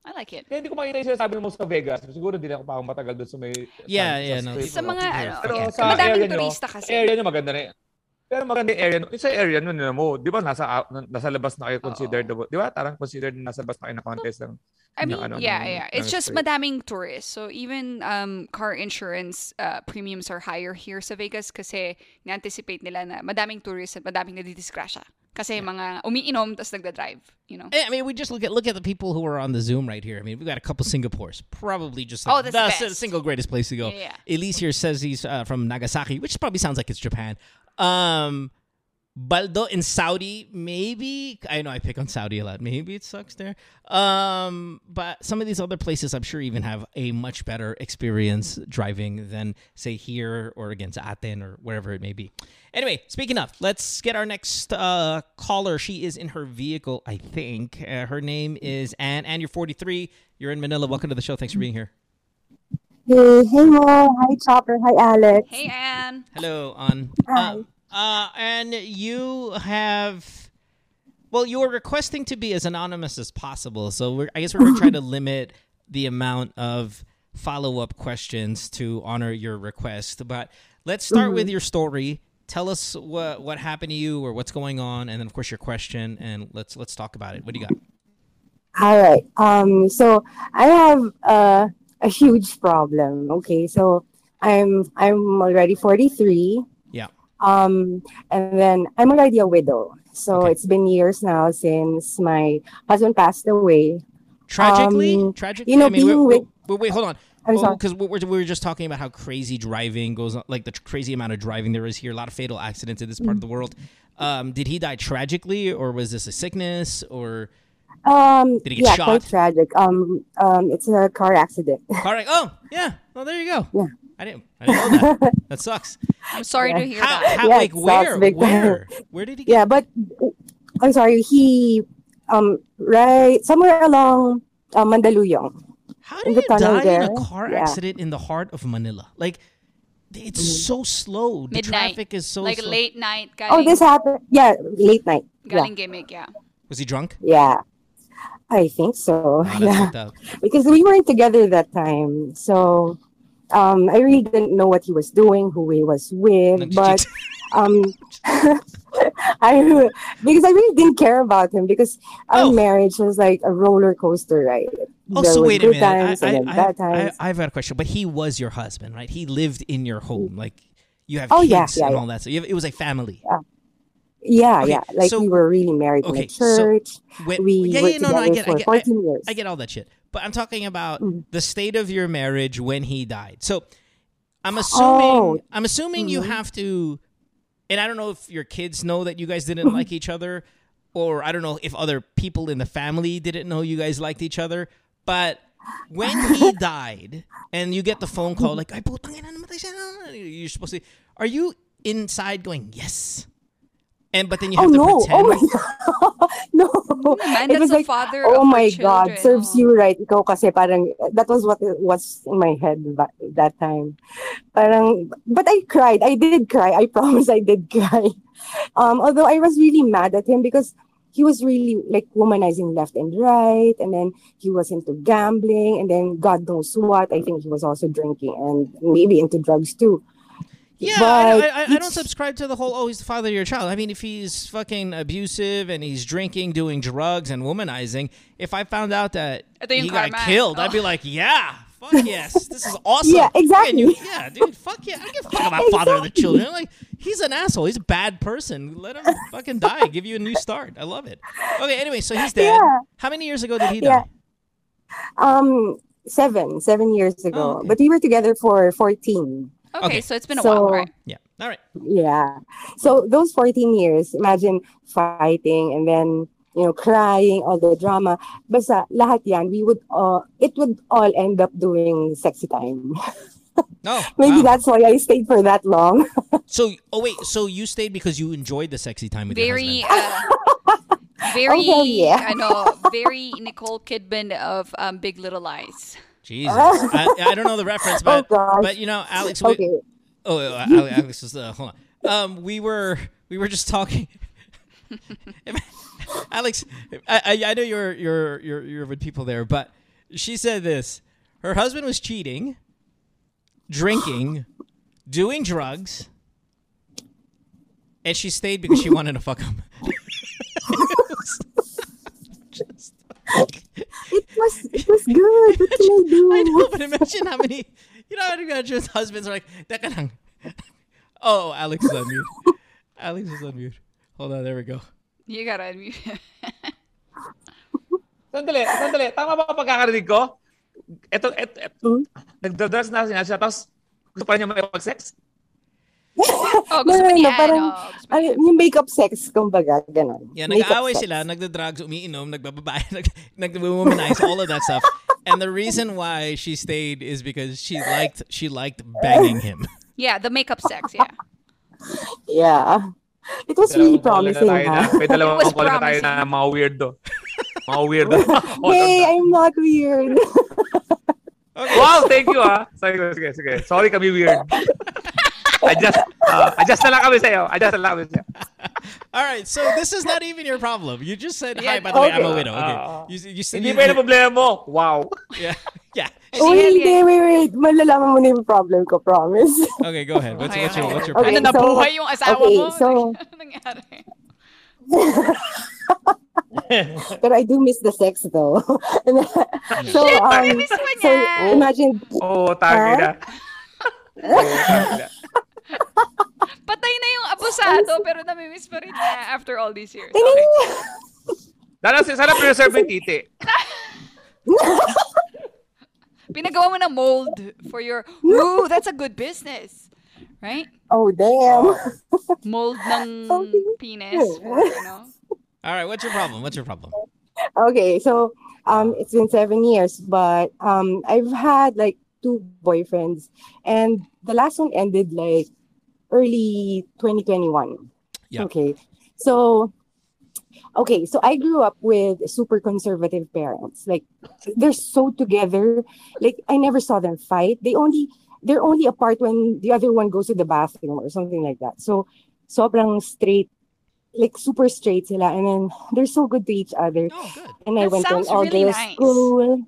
I like it. Kaya hindi ko makita yung sinasabi mo sa Vegas. Siguro din ako pa matagal doon sa may... Yeah, sa, yeah. Sa, no. sa mga, ano, Pero yeah. sa madaming area turista nyo, kasi. area nyo maganda na Pero maganda yung area, sa area nyo nila mo, di ba nasa, nasa labas na kayo considered, di ba? Tarang considered na nasa labas na kayo na contest ng, I mean, ano, yeah, ng, yeah. It's just madaming tourists. So even um, car insurance uh, premiums are higher here sa Vegas kasi na-anticipate nila na madaming tourists at madaming nadidisgrasya. Kasi yeah. mga umiinom tapos nagda-drive, you know. I mean, we just look at look at the people who are on the Zoom right here. I mean, we've got a couple Singapores, probably just like, oh, the, the single greatest place to go. Yeah, yeah. Elise here says he's uh, from Nagasaki, which probably sounds like it's Japan. Um, Baldo in Saudi, maybe I know I pick on Saudi a lot. Maybe it sucks there. Um, but some of these other places, I'm sure, even have a much better experience driving than say here or against Aten or wherever it may be. Anyway, speaking of, let's get our next uh, caller. She is in her vehicle, I think. Uh, her name is Anne. Anne, you're 43. You're in Manila. Welcome to the show. Thanks for being here. Hey, hey Mo. Hi Chopper. Hi Alex. Hey Anne. Hello, Anne. Hi. Uh, uh, and you have, well, you were requesting to be as anonymous as possible. So I guess we're going to try to limit the amount of follow up questions to honor your request. But let's start mm-hmm. with your story. Tell us what what happened to you or what's going on, and then of course your question, and let's let's talk about it. What do you got? All right. Um. So I have uh, a huge problem. Okay. So I'm I'm already 43. Um, and then I'm already a widow. So okay. it's been years now since my husband passed away. Tragically, um, tragically. You know, I mean, being with, wait, wait, hold on. Because oh, we were just talking about how crazy driving goes on, like the crazy amount of driving there is here. A lot of fatal accidents in this part of the world. Um, did he die tragically, or was this a sickness, or um, did he get yeah, shot? quite tragic. Um, um, it's a car accident. Car. Oh, yeah. Well, there you go. Yeah. I didn't. I didn't know that. that sucks. I'm sorry yeah. to hear how, that. How, yeah, like where? Where? Where did he? Get yeah, but I'm sorry. He um right somewhere along uh, Mandaluyong. How did you die there? in a car yeah. accident in the heart of Manila? Like it's mm. so slow. The Midnight. traffic is so slow. like slow. late night. Galing, oh, this happened. Yeah, late night. Galing yeah. gimmick. Yeah. Was he drunk? Yeah. I think so. Oh, yeah. Because we weren't together that time. So um, I really didn't know what he was doing, who he was with, but um, I because I really didn't care about him because our oh. marriage was like a roller coaster ride. Oh, there so wait a minute. Times I, I, I, I, have got a question, but he was your husband, right? He lived in your home, like you have oh, kids yeah, yeah, and yeah. all that. So have, it was a family. Yeah. Yeah, okay, yeah. Like so, we were really married okay, in church. So when, we yeah, were yeah, no, together no, I get, for I get, 14 I, years. I get all that shit. But I'm talking about mm-hmm. the state of your marriage when he died. So I'm assuming Oh. I'm assuming you Mhm. have to and I don't know if your kids know that you guys didn't like each other or I don't know if other people in the family didn't know you guys liked each other, but when he died and you get the phone call like ay putang ina namatay siya you're supposed to are you inside going yes and but then you Oh have to no! pretend Oh my god! no! Man, It was the like, father oh of my our god, children. serves Oh. you right. Ikaw kasi parang, that was what was in my head ba- that time. Parang, but I cried. I did cry. I promise I did cry. Um, although I was really mad at him because he was really like womanizing left and right. And then he was into gambling. And then God knows what. I think he was also drinking and maybe into drugs too. Yeah, But I, I, I don't subscribe to the whole "oh, he's the father of your child." I mean, if he's fucking abusive and he's drinking, doing drugs, and womanizing, if I found out that he got karma. killed, I'd be Oh. like, "Yeah, fuck yes, this is awesome." Yeah, exactly. And you, yeah, dude, fuck yeah, I don't give a fuck about father of the children. Like, he's an asshole. He's a bad person. Let him fucking die. Give you a new start. I love it. Okay, anyway, so he's dead. Yeah. How many years ago did he Yeah. die? Um, seven, seven years ago. Oh, okay. But we were together for 14. Okay, Okay. so it's been a So- while, right? Yeah. All right. Yeah. So those 14 years, imagine fighting and then you know, crying, all the drama. Basta lahat yan, we would, uh, it would all end up doing sexy time. No, Maybe wow. that's why I stayed for that long. So, oh wait, so you stayed because you enjoyed the sexy time with Very, your husband. uh, very, Oh, hell yeah. ano, very Nicole Kidman of um, Big Little Lies. Jesus, I, I don't know the reference, but Oh, but you know, Alex. We, okay. Oh, uh, Alex was uh, hold on. Um, we were we were just talking. Alex, I, I I know you're you're you're you're with people there, but she said this: her husband was cheating, drinking, doing drugs, and she stayed because she wanted to fuck him. Just- It was, it was good. What can I do? I know, but imagine how many, you know, how many just husbands are like, Teka lang. Oh, Alex is on mute. Alex is on mute. Hold on, there we go. You gotta unmute. Sandali, sandali. Tama ba ang pagkakarinig ko? Ito, ito, ito Hmm? nagdadrugs na siya, tapos gusto pa niya mag-sex? Oh, gusto no, pa no, parang, ano, gusto pa ano, yung makeup sex, kumbaga, ganun. Yeah, nag-aaway sila, nagda-drugs, umiinom, nagbababae, nag, nag-womanize, all of that stuff. And the reason why she stayed is because she liked she liked banging him. Yeah, the makeup sex, yeah. Yeah. It was really promising, call na tayo na, ha? may dalawang It was call na tayo promising. na mga weirdo. Mga weirdo. Hey, I'm not weird. wow, thank you ah. Sige, sige, sige. Sorry kami weird. Adjust, uh, adjust na lang kami sa'yo. Adjust na lang kami sa'yo. All right, so this is not even your problem. You just said hi. Yeah, By the way, I'm a widow. Okay, Ah. you, you, said Hindi you, pa yun ang problema mo. Wow. Yeah, yeah. oh, hell hindi, yeah. wait, wait. Malalaman mo na yung problem ko, promise. Okay, go ahead. What's, Okay, what's your what's your Okay, problem? ano, so- nabuhay yung asawa okay, mo? so- ano nangyari? Pero I do miss the sex, though. so, um, miss mo so niya. imagine, Oo, oh, tagi na. Oo, tagi na. Patay na yung abusado, pero namimiss pa rin niya after all these years. tingnan Okay. niyo. Sana, sana preserve yung titi. Pinagawa mo ng mold for your, ooh, that's a good business. Right? Oh, damn. Mold ng penis. For, ano? All right, what's your problem? What's your problem? Okay, so um, it's been seven years, but um, I've had like two boyfriends, and the last one ended like early 2021. Yeah. Okay, so okay, so I grew up with super conservative parents. Like they're so together. Like I never saw them fight. They only they're only apart when the other one goes to the bathroom or something like that. So sobrang straight like super straight sila and then they're so good to each other. Oh, good. And I That went to an really all-girls nice. school.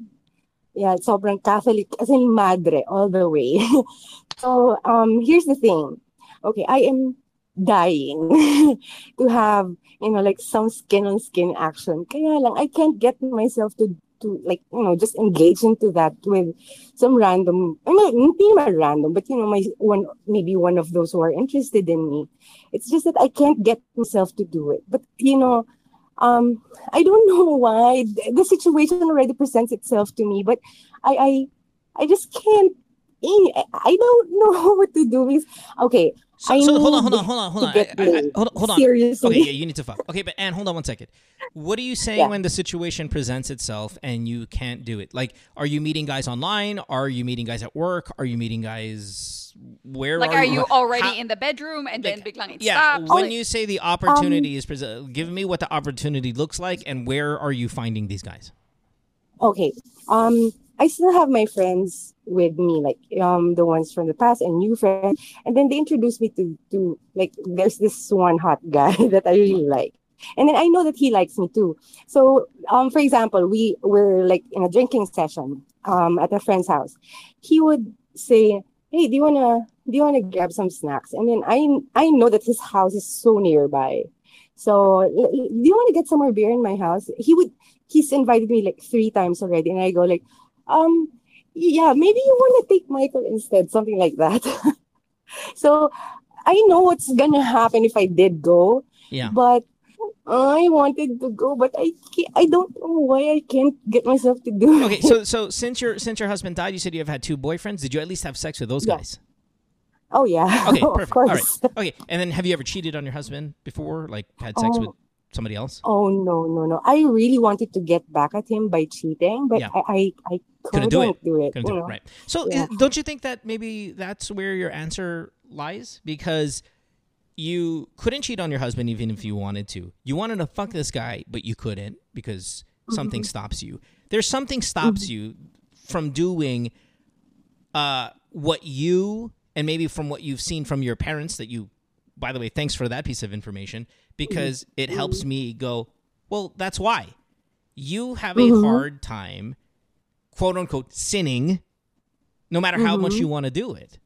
Yeah, sobrang Catholic, as in madre, all the way. so, um, here's the thing. Okay, I am dying to have, you know, like some skin-on-skin action. Kaya lang, I can't get myself to, to like, you know, just engage into that with some random, I mean, naman random, but, you know, my one, maybe one of those who are interested in me. It's just that I can't get myself to do it. But, you know, um i don't know why the situation already presents itself to me but i i i just can't I I don't know what to do because okay So, I so hold on, need hold on, hold on, hold to on. get I- I- I- hold, hold on. Seriously. Okay, yeah, you need to fuck. Okay, but Anne, hold on one second. What are you saying Yeah. when the situation presents itself and you can't do it? Like, are you meeting guys online? Are you meeting guys at work? Are you meeting guys where? Like, are, are you already How- in the bedroom and then like, biglang it Yeah, stops? when Like, you say the Um, opportunity is present, give me what the opportunity looks like and where are you finding these guys? okay um i still have my friends with me like um the ones from the past and new friends. And then they introduced me to to like there's this one hot guy that i really like. And then i know that he likes me too. So um for example we were like in a drinking session um at a friend's house. He would say hey do you want to do you want to grab some snacks? And then i i know that his house is so nearby. So "L- l- do you want to get some more beer in my house? He would he's invited me like three times already. And i go like um yeah maybe you want to take michael instead something like that so i know what's gonna happen if i did go Yeah. but i wanted to go but i can't, i don't know why i can't get myself to do Okay, it. so so since your since your husband died, you said you have had two boyfriends. Did you at least have sex with those Yeah. guys? oh yeah Okay, of perfect. All right. course Okay, and then have you ever cheated on your husband before? Like had sex Oh. with somebody else? Oh no, no, no! I really wanted to get back at him by cheating, but yeah. I, I, I couldn't, couldn't do it. Do it, couldn't do it. Right. So, yeah. is, don't you think that maybe that's where your answer lies? Because you couldn't cheat on your husband even if you wanted to. You wanted to fuck this guy, but you couldn't because mm-hmm. something stops you. There's something stops mm-hmm. you from doing uh, what you and maybe from what you've seen from your parents that you by the way, thanks for that piece of information because it helps me go, well, that's why. You have a mm-hmm. hard time, quote unquote, sinning, no matter how much you mm-hmm. want to do it.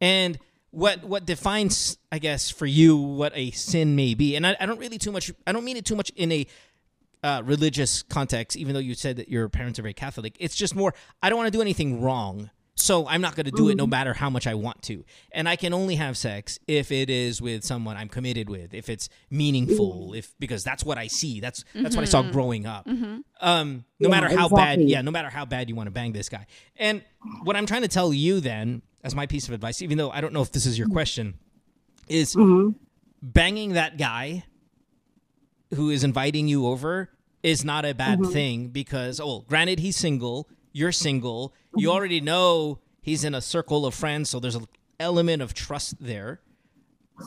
And what what defines, I guess, for you what a sin may be, and I, I don't really too much. I don't mean it too much in a uh, religious context, even though you said that your parents are very Catholic. It's just more. I don't want to do anything wrong. So I'm not going to do it no mm-hmm. matter how much I want to. And I can only have sex if it is with someone I'm committed with, if it's meaningful, if because that's what I see. That's that's mm-hmm. what I saw mm-hmm. growing up. Mm-hmm. Um, no yeah, matter how exactly. bad, yeah, no matter how bad you want to bang this guy. And what I'm trying to tell you then, as my piece of advice, even though I don't know if this is your question, is mm-hmm. banging that guy who is inviting you over is not a bad mm-hmm. thing because oh, granted he's single you're single. You already know he's in a circle of friends, so there's an element of trust there.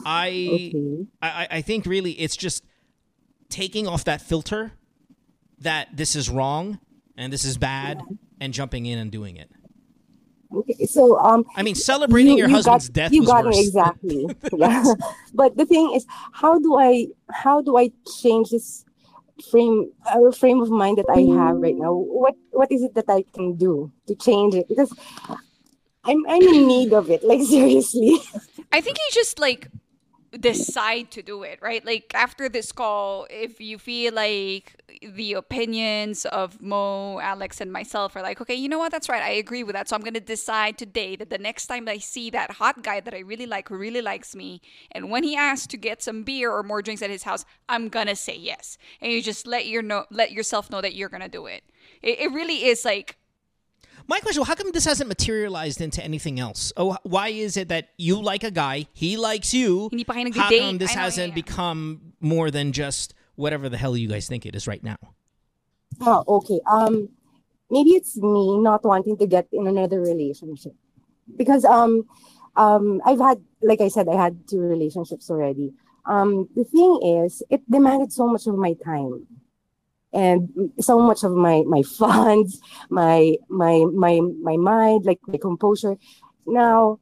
I, okay. I I think really it's just taking off that filter that this is wrong and this is bad and jumping in and doing it. Okay, so um, I mean, celebrating you, your you husband's got, death. You got worse. it exactly. yeah, but the thing is, how do I how do I change this frame our frame of mind that I have right mm. now. What what is it that I can do to change it? Because I'm I'm in need of it. Like seriously. I think you just like decide to do it, right? Like after this call, if you feel like the opinions of Mo, Alex, and myself are like, okay, you know what? That's right. I agree with that. So I'm going to decide today that the next time I see that hot guy that I really like, who really likes me, and when he asks to get some beer or more drinks at his house, I'm going to say yes. And you just let your know, let yourself know that you're going to do it. it. It really is like my question: How come this hasn't materialized into anything else? Oh, why is it that you like a guy, he likes you? How come this hasn't become more than just whatever the hell you guys think it is right now? Oh, okay. Um, maybe it's me not wanting to get in another relationship because um, um, I've had, like I said, I had two relationships already. Um, the thing is, it demanded so much of my time and so much of my my funds my my my my mind like my composure now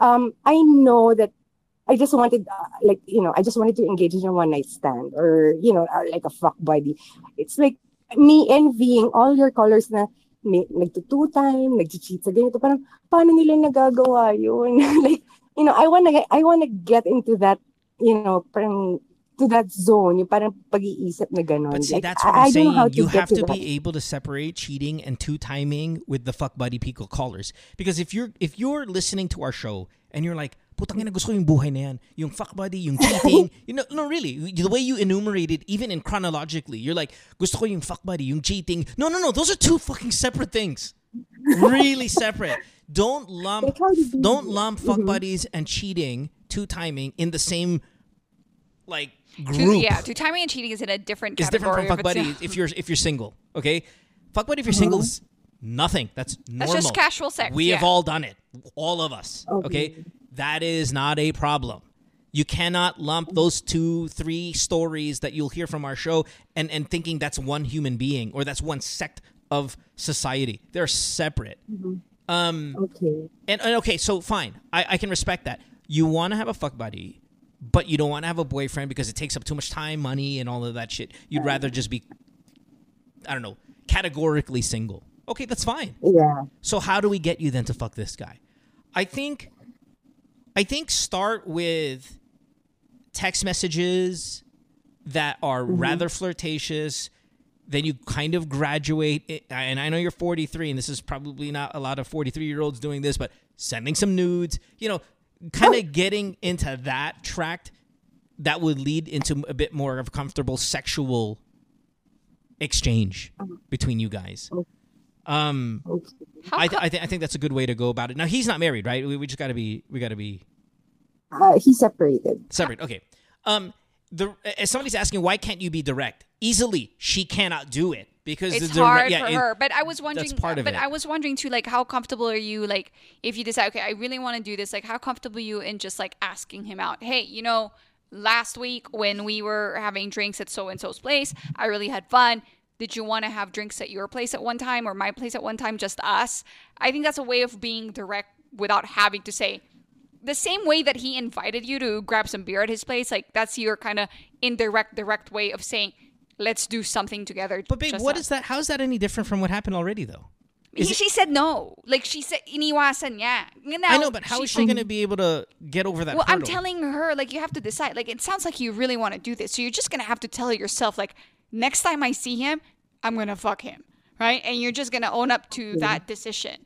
um i know that i just wanted uh, like you know i just wanted to engage in a one night stand or you know uh, like a fuck buddy it's like me envying all your colors na may, nagto-two time, nag-cheat sa ganito. Parang, paano nila nagagawa yun? like, you know, I wanna, I wanna get into that, you know, parang to that zone, yung parang pag-iisip na ganon. But see, like, that's what I'm I, saying. I you have to, to be able to separate cheating and two timing with the fuck buddy people callers. Because if you're if you're listening to our show and you're like, putang ina gusto ko yung buhay na yan, yung fuck buddy, yung cheating, you know, no, really, the way you enumerated, even in chronologically, you're like, gusto ko yung fuck buddy, yung cheating. No, no, no, those are two fucking separate things. really separate. Don't lump, don't lump fuck mm-hmm. buddies and cheating, two timing in the same like group. To, yeah, to timing and cheating is in a different it's different from fuck buddy if you're if you're single. Okay, fuck buddy if you're single is nothing. That's normal. That's just casual sex. We yeah. have all done it, all of us. Okay. okay, that is not a problem. You cannot lump those two, three stories that you'll hear from our show and and thinking that's one human being or that's one sect of society. They're separate. Mm-hmm. Um, okay. And, and okay, so fine, I, I can respect that. You want to have a fuck buddy but you don't want to have a boyfriend because it takes up too much time, money, and all of that shit. You'd rather just be, I don't know, categorically single. Okay, that's fine. Yeah. So how do we get you then to fuck this guy? I think, I think start with text messages that are mm-hmm. rather flirtatious. Then you kind of graduate, and I know you're 43, and this is probably not a lot of 43 year olds doing this, but sending some nudes, you know, kind of getting into that tract that would lead into a bit more of a comfortable sexual exchange uh-huh. between you guys. Um, I, th- I, th- I think that's a good way to go about it. Now he's not married, right? We, we just got to be we got to be. Uh, he's separated. Separate. Okay. Um, the as somebody's asking why can't you be direct easily she cannot do it because it's the, hard yeah, for it, her. But I was wondering. that's part of but it. I was wondering too, like how comfortable are you, like if you decide, okay, I really want to do this, like how comfortable are you in just like asking him out? Hey, you know, last week when we were having drinks at so and so's place, I really had fun. Did you want to have drinks at your place at one time or my place at one time, just us? I think that's a way of being direct without having to say the same way that he invited you to grab some beer at his place. Like that's your kind of indirect, direct way of saying, let's do something together. but babe what us." is that how is that any different from what happened already though He, it- she said no. Like she said, iniwasan niya. Now, i know but how is she going to be able to get over that Well, I'm telling her like you have to decide. Like it sounds like you really want to do this, so you're just gonna have to tell yourself like next time I see him, I'm gonna fuck him, right? And you're just gonna own up to that decision.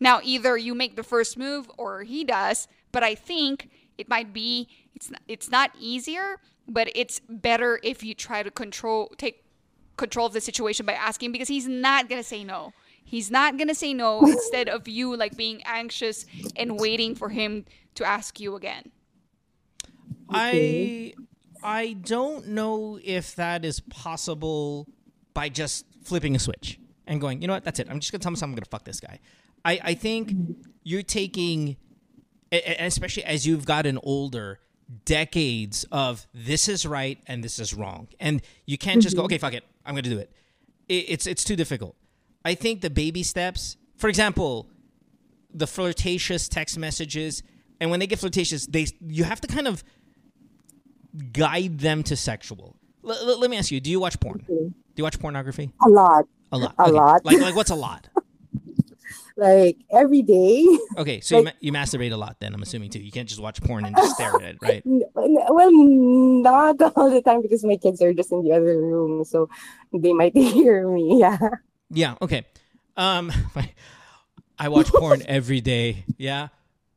Now, either you make the first move or he does, but I think it might be it's not, it's not easier, but it's better if you try to control take control of the situation by asking because he's not gonna say no. He's not gonna say no instead of you like being anxious and waiting for him to ask you again. I I don't know if that is possible by just flipping a switch and going, you know what, that's it. I'm just gonna tell myself I'm gonna fuck this guy. I, I think you're taking a- a- especially as you've gotten older, decades of this is right and this is wrong. And you can't just go, mm-hmm. okay, fuck it, I'm gonna do it. it it's it's too difficult. I think the baby steps, for example, the flirtatious text messages, and when they get flirtatious, they you have to kind of guide them to sexual. L- l- let me ask you: Do you watch porn? Mm-hmm. Do you watch pornography? A lot. A lot. A Okay. lot. Like like what's a lot? Like every day. Okay, so you, ma- you masturbate a lot. Then I'm assuming too. You can't just watch porn and just stare at it, right? Well, not all the time because my kids are just in the other room, so they might hear me. Yeah. Yeah. Okay. Um, I watch porn every day. Yeah,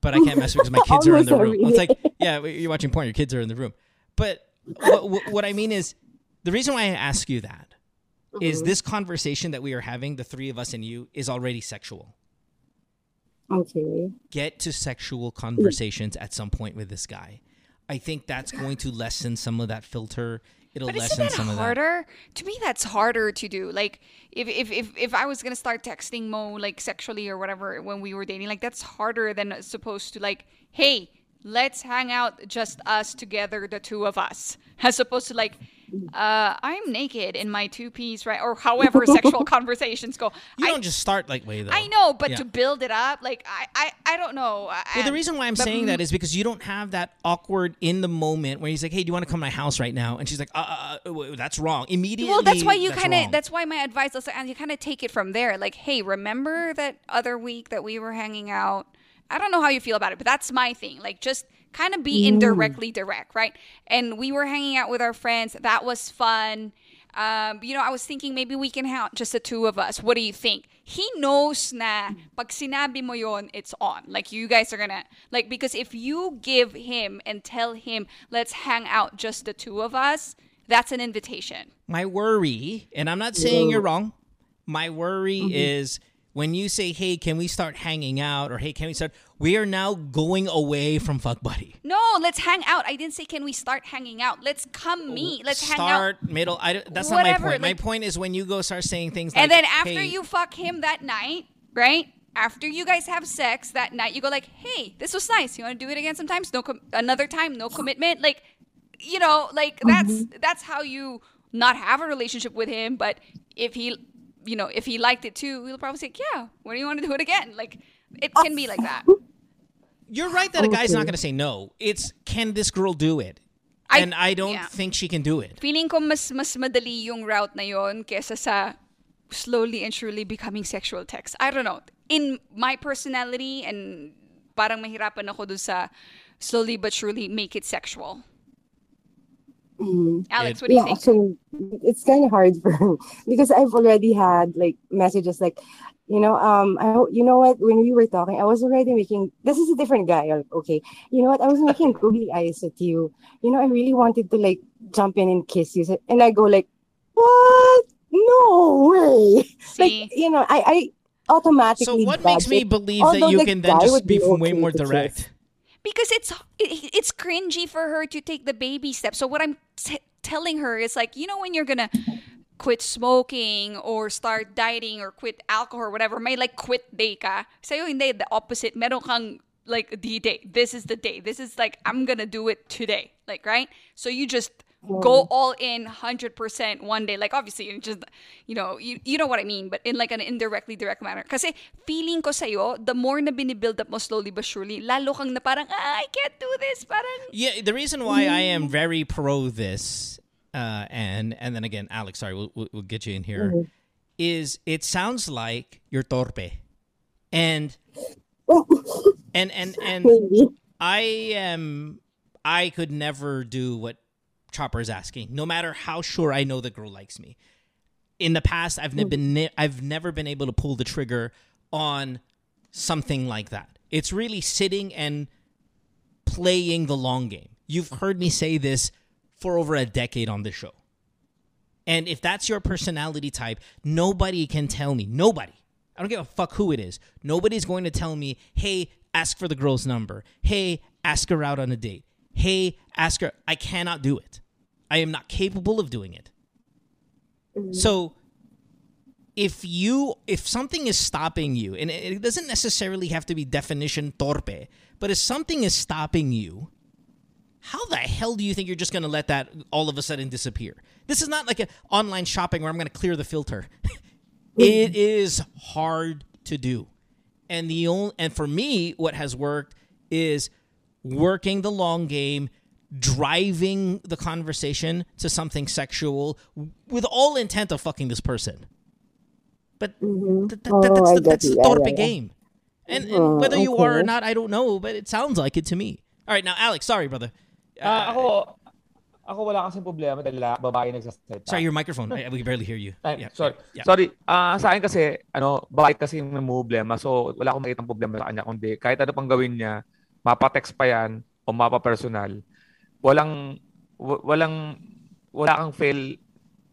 but I can't masturbate because my kids are in the room. It's like, yeah, you're watching porn. Your kids are in the room. But what, what, what I mean is, the reason why I ask you that is Mm-hmm. this conversation that we are having, the three of us and you, is already sexual. Okay. Get to sexual mm. conversations at some point with this guy. I think that's going to lessen some of that filter. It'll But isn't lessen that some of that. harder? To me, that's harder to do. Like, if, if, if, if I was gonna start texting Mo like sexually or whatever when we were dating, like that's harder than supposed to like, hey, let's hang out just us together, the two of us, as opposed to like, uh, I'm naked in my two piece, right? Or however sexual conversations go. You I, don't just start like way though. I know, but Yeah. to build it up, like I, I, I don't know. Well, the reason why I'm saying mm, that is because you don't have that awkward in the moment where he's like, "Hey, do you want to come to my house right now?" And she's like, "Uh, uh, uh that's wrong." Immediately. Well, that's why you kind of. That's why my advice is, and you kind of take it from there. Like, hey, remember that other week that we were hanging out? I don't know how you feel about it, but that's my thing. Like, just kind of be indirectly direct, right? And we were hanging out with our friends. That was fun. Um, you know, I was thinking maybe we can hang out just the two of us. What do you think? He knows na pag sinabi mo yon, it's on. Like you guys are gonna like because if you give him and tell him let's hang out just the two of us, that's an invitation. my worry, and I'm not saying you're wrong. My worry Mm-hmm. is when you say, "Hey, can we start hanging out?" or "Hey, can we start?" We are now going away from fuck buddy. No, let's hang out. I didn't say can we start hanging out. Let's come oh, meet. Let's hang out. start middle. I, don't- that's not my Whatever, point. my point is when you go start saying things like, And then after "Hey, you fuck him that night, right? After you guys have sex that night, you go like, "Hey, this was nice. You want to do it again sometimes? No, com- another time, no commitment." Like, you know, like mm-hmm. that's that's how you not have a relationship with him. But if he, you know, if he liked it too, he'll probably say, "Yeah, when do you want to do it again?" Like, it can be like that. You're right that a guy's not going to say no. It's can this girl do it? I- and I don't yeah. think she can do it. Feeling ko mas mas madali yung route na yon kesa sa slowly and surely becoming sexual text. I don't know. In my personality and parang mahirapan ako dun sa slowly but surely make it sexual. Mm-hmm. Alex, what do you yeah, think? actually, it's kind of hard for me because I've already had like messages like, you know, um, I, you know what? When we were talking, I was already making. This is a different guy. uh, Okay, you know what? I was making googly eyes at you. You know, I really wanted to like jump in and kiss you, and I go like, what? No way! See? Like you know, I I automatically. So what makes dodge me it, believe that you can then just would be be way more to kiss. direct? because it's it, it's cringy for her to take the baby step. So what I'm t- telling her is like, you know, when you're gonna quit smoking or start dieting or quit alcohol or whatever, may like quit day ka. Sa'yo hindi, the opposite. Meron kang like the day. This is the day. This is like, I'm gonna do it today. Like, right? So you just go all in 100% one day. Like, obviously, you just, you know, you, you know what I mean, but in like an indirectly direct manner. Kasi feeling ko sa'yo, the more na binibuild up mo slowly but surely, lalo kang na parang, ah, I can't do this. Parang... Yeah, the reason why I am very pro this, uh, and and then again, Alex, sorry, we'll, we'll get you in here, mm-hmm. is it sounds like you're torpe. And, and, and, and I am, I could never do what Chopper is asking, no matter how sure I know the girl likes me. In the past, I've never been I've never been able to pull the trigger on something like that. It's really sitting and playing the long game. You've heard me say this for over a decade on this show. And if that's your personality type, nobody can tell me, nobody, I don't give a fuck who it is, nobody's going to tell me, hey, ask for the girl's number. Hey, ask her out on a date. Hey, ask her. I cannot do it. I am not capable of doing it. Mm-hmm. So if you if something is stopping you and it doesn't necessarily have to be definition torpe, but if something is stopping you, how the hell do you think you're just going to let that all of a sudden disappear? This is not like an online shopping where I'm going to clear the filter. it mm-hmm. hard to do. And the only and for me what has worked is working the long game, driving the conversation to something sexual with all intent of fucking this person. But mm-hmm. th- th- oh, that's the, that's the torpe yeah, yeah. game. And, and uh-huh, whether you are or not, I don't know, but it sounds like it to me. All right, now Alex, sorry, brother. Uh, ako, ako wala kasing problema dahil babae nagsasalita. Sorry, your microphone. I, we can barely hear you. Yeah, sorry. Yeah. Sorry. Uh, sa akin kasi, ano, babae kasi yung problema. So, wala akong makitang problema sa kanya. Kundi, kahit ano pang gawin niya, mapa-text pa yan o mapa-personal walang walang wala kang fail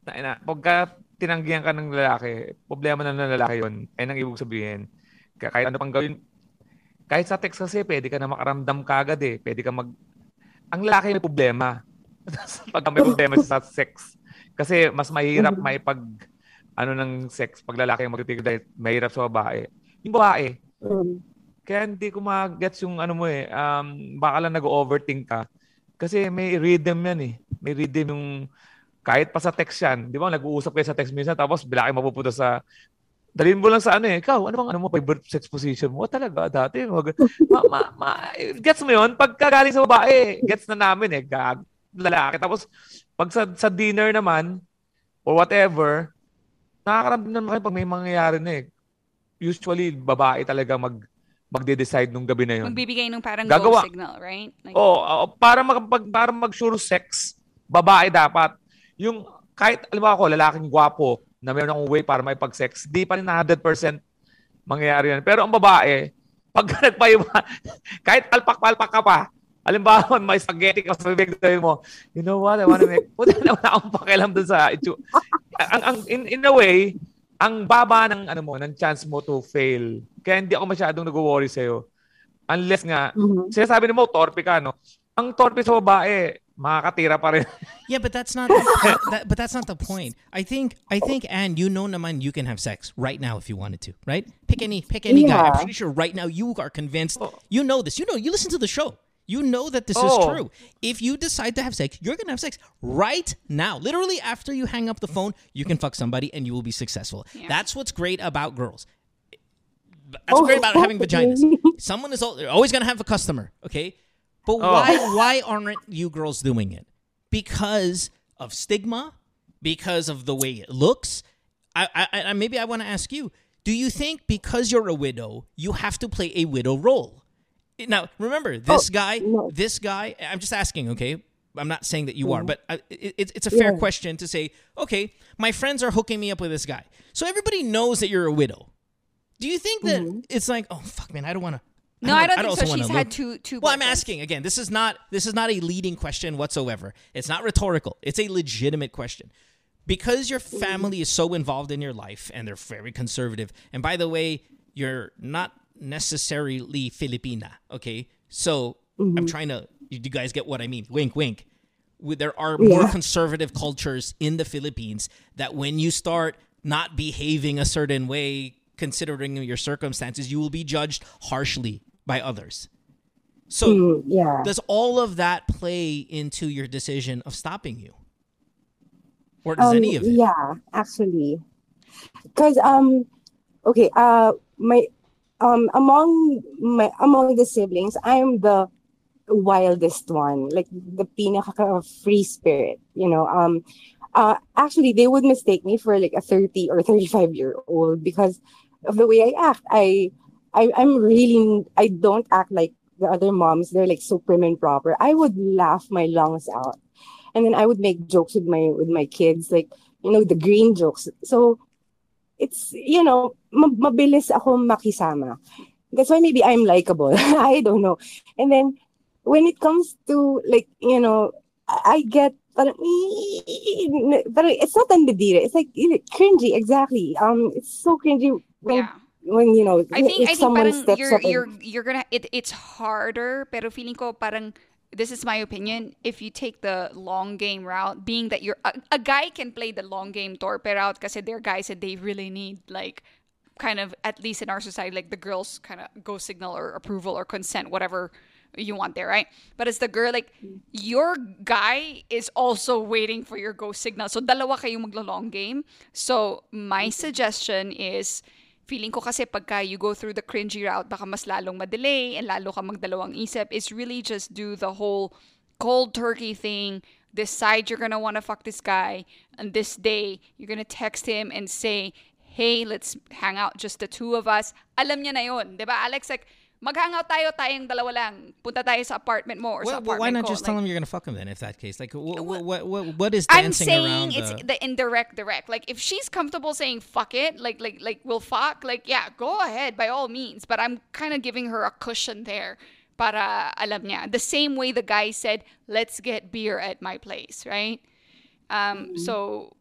na, na pagka tinanggihan ka ng lalaki, problema na ng lalaki yon ay nang ibig sabihin. Kahit ano pang gawin, kahit sa text kasi, pwede ka na makaramdam kagad eh. Pwede ka mag... Ang lalaki may problema. pag may problema sa sex. Kasi mas mahirap mm-hmm. may pag ano ng sex pag lalaki ang magtitigil dahil mahirap sa babae. Yung babae, mm. kaya hindi ko ma-gets yung ano mo eh, um, baka lang nag-overthink ka kasi may rhythm yan eh. May rhythm yung kahit pa sa text yan. Di ba? Nag-uusap kayo sa text minsan tapos bila kayo mapupunta sa dalhin mo lang sa ano eh. Ikaw, ano bang ano mo favorite sex position mo? Talaga, dati. Mag, ma, ma, ma, gets mo yun? Pagka galing sa babae, gets na namin eh. Gag, lalaki. Tapos, pag sa, sa dinner naman, or whatever, nakakaramdam naman kayo pag may mangyayari na eh. Usually, babae talaga mag magde-decide nung gabi na yun. Magbibigay ng parang Gagawa. go signal, right? Like, oh, uh, para mag para mag-sure sex, babae dapat. Yung kahit alam mo ako, lalaking gwapo na meron akong way para may pag-sex, di pa rin na 100% mangyayari yan. Pero ang babae, pag nagpaiba, kahit palpak-palpak ka pa, Halimbawa, may spaghetti ka sa bibig mo, you know what, I wanna make, puti naman akong pakialam dun sa itu. ang, ang, in, in a way, ang baba ng ano mo, ng chance mo to fail. Kaya hindi ako masyadong nag-worry sa iyo. Unless nga, mm-hmm. sinasabi mo, torpe ka, no? Ang torpe sa babae, makakatira pa rin. yeah, but that's not the, that, but that's not the point. I think I think and you know naman you can have sex right now if you wanted to, right? Pick any pick any yeah. guy. I'm pretty sure right now you are convinced. Oh. You know this. You know you listen to the show. You know that this oh. is true. If you decide to have sex, you're going to have sex right now. Literally, after you hang up the phone, you can fuck somebody and you will be successful. Yeah. That's what's great about girls. That's oh, great about having vaginas. Someone is always going to have a customer, okay? But oh. why why aren't you girls doing it? Because of stigma, because of the way it looks. I, I, I maybe I want to ask you: Do you think because you're a widow, you have to play a widow role? Now, remember, this oh, guy, no. this guy, I'm just asking, okay? I'm not saying that you mm-hmm. are, but uh, it, it's a fair yeah. question to say, okay, my friends are hooking me up with this guy. So everybody knows that you're a widow. Do you think that mm-hmm. it's like, oh, fuck, man, I don't want to. No, I don't, I don't think so. She's had two two. Well, I'm asking again. This is not this is not a leading question whatsoever. It's not rhetorical. It's a legitimate question. Because your family is so involved in your life and they're very conservative. And by the way, you're not necessarily Filipina. Okay, so mm-hmm. I'm trying to. You guys get what I mean? Wink, wink. There are yeah. more conservative cultures in the Philippines that when you start not behaving a certain way, considering your circumstances, you will be judged harshly by others. So, mm, yeah. does all of that play into your decision of stopping you? Or does um, any of it? Yeah, actually. Because um okay, uh my um among my among the siblings, I'm the wildest one, like the pinaka free spirit, you know. Um uh actually they would mistake me for like a 30 or 35 year old because of the way I act. I I I'm really I don't act like the other moms, they're like so prim and proper. I would laugh my lungs out. And then I would make jokes with my with my kids, like, you know, the green jokes. So it's, you know, mabilis ako makisama. That's why maybe I'm likable. I don't know. And then when it comes to like, you know, I get parang it's not andadira. It's like cringy, exactly. Um, it's so cringy yeah when you know I think I think parang you're you're you're gonna it, it's harder pero feeling ko parang this is my opinion if you take the long game route being that you're a, a guy can play the long game torpe route because there are guys that they really need like kind of at least in our society like the girls kind of go signal or approval or consent whatever you want there right? But as the girl like your guy is also waiting for your go signal. So dalawa kayo maglo long game. So my suggestion is feeling ko kasi pagka you go through the cringy route, baka mas lalong madelay and lalo ka magdalawang isip. Is really just do the whole cold turkey thing. Decide you're gonna wanna fuck this guy. And this day, you're gonna text him and say, hey, let's hang out just the two of us. Alam niya na yun. Diba, Alex? Like, maghangout tayo, tayong dalawa lang. Punta tayo sa apartment mo or well, sa apartment Why not ko. just like, tell him you're gonna fuck him then, if that case? Like, what, what, what, what is dancing I'm saying it's the... the indirect direct. Like, if she's comfortable saying fuck it, like, like, like, we'll fuck, like, yeah, go ahead, by all means. But I'm kind of giving her a cushion there para alam niya. The same way the guy said, let's get beer at my place, right? Um, mm-hmm. So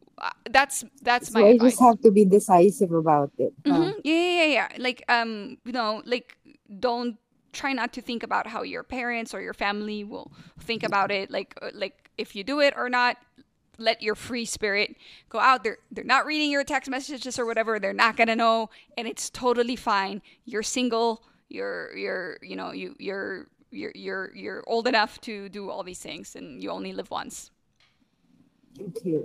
that's that's so my. I advice. just have to be decisive about it. Mm-hmm. Yeah, yeah, yeah. Like um, you know, like don't try not to think about how your parents or your family will think about it like uh, like if you do it or not let your free spirit go out they're they're not reading your text messages or whatever they're not going to know and it's totally fine you're single you're you're you know you you're you're you're you're old enough to do all these things and you only live once okay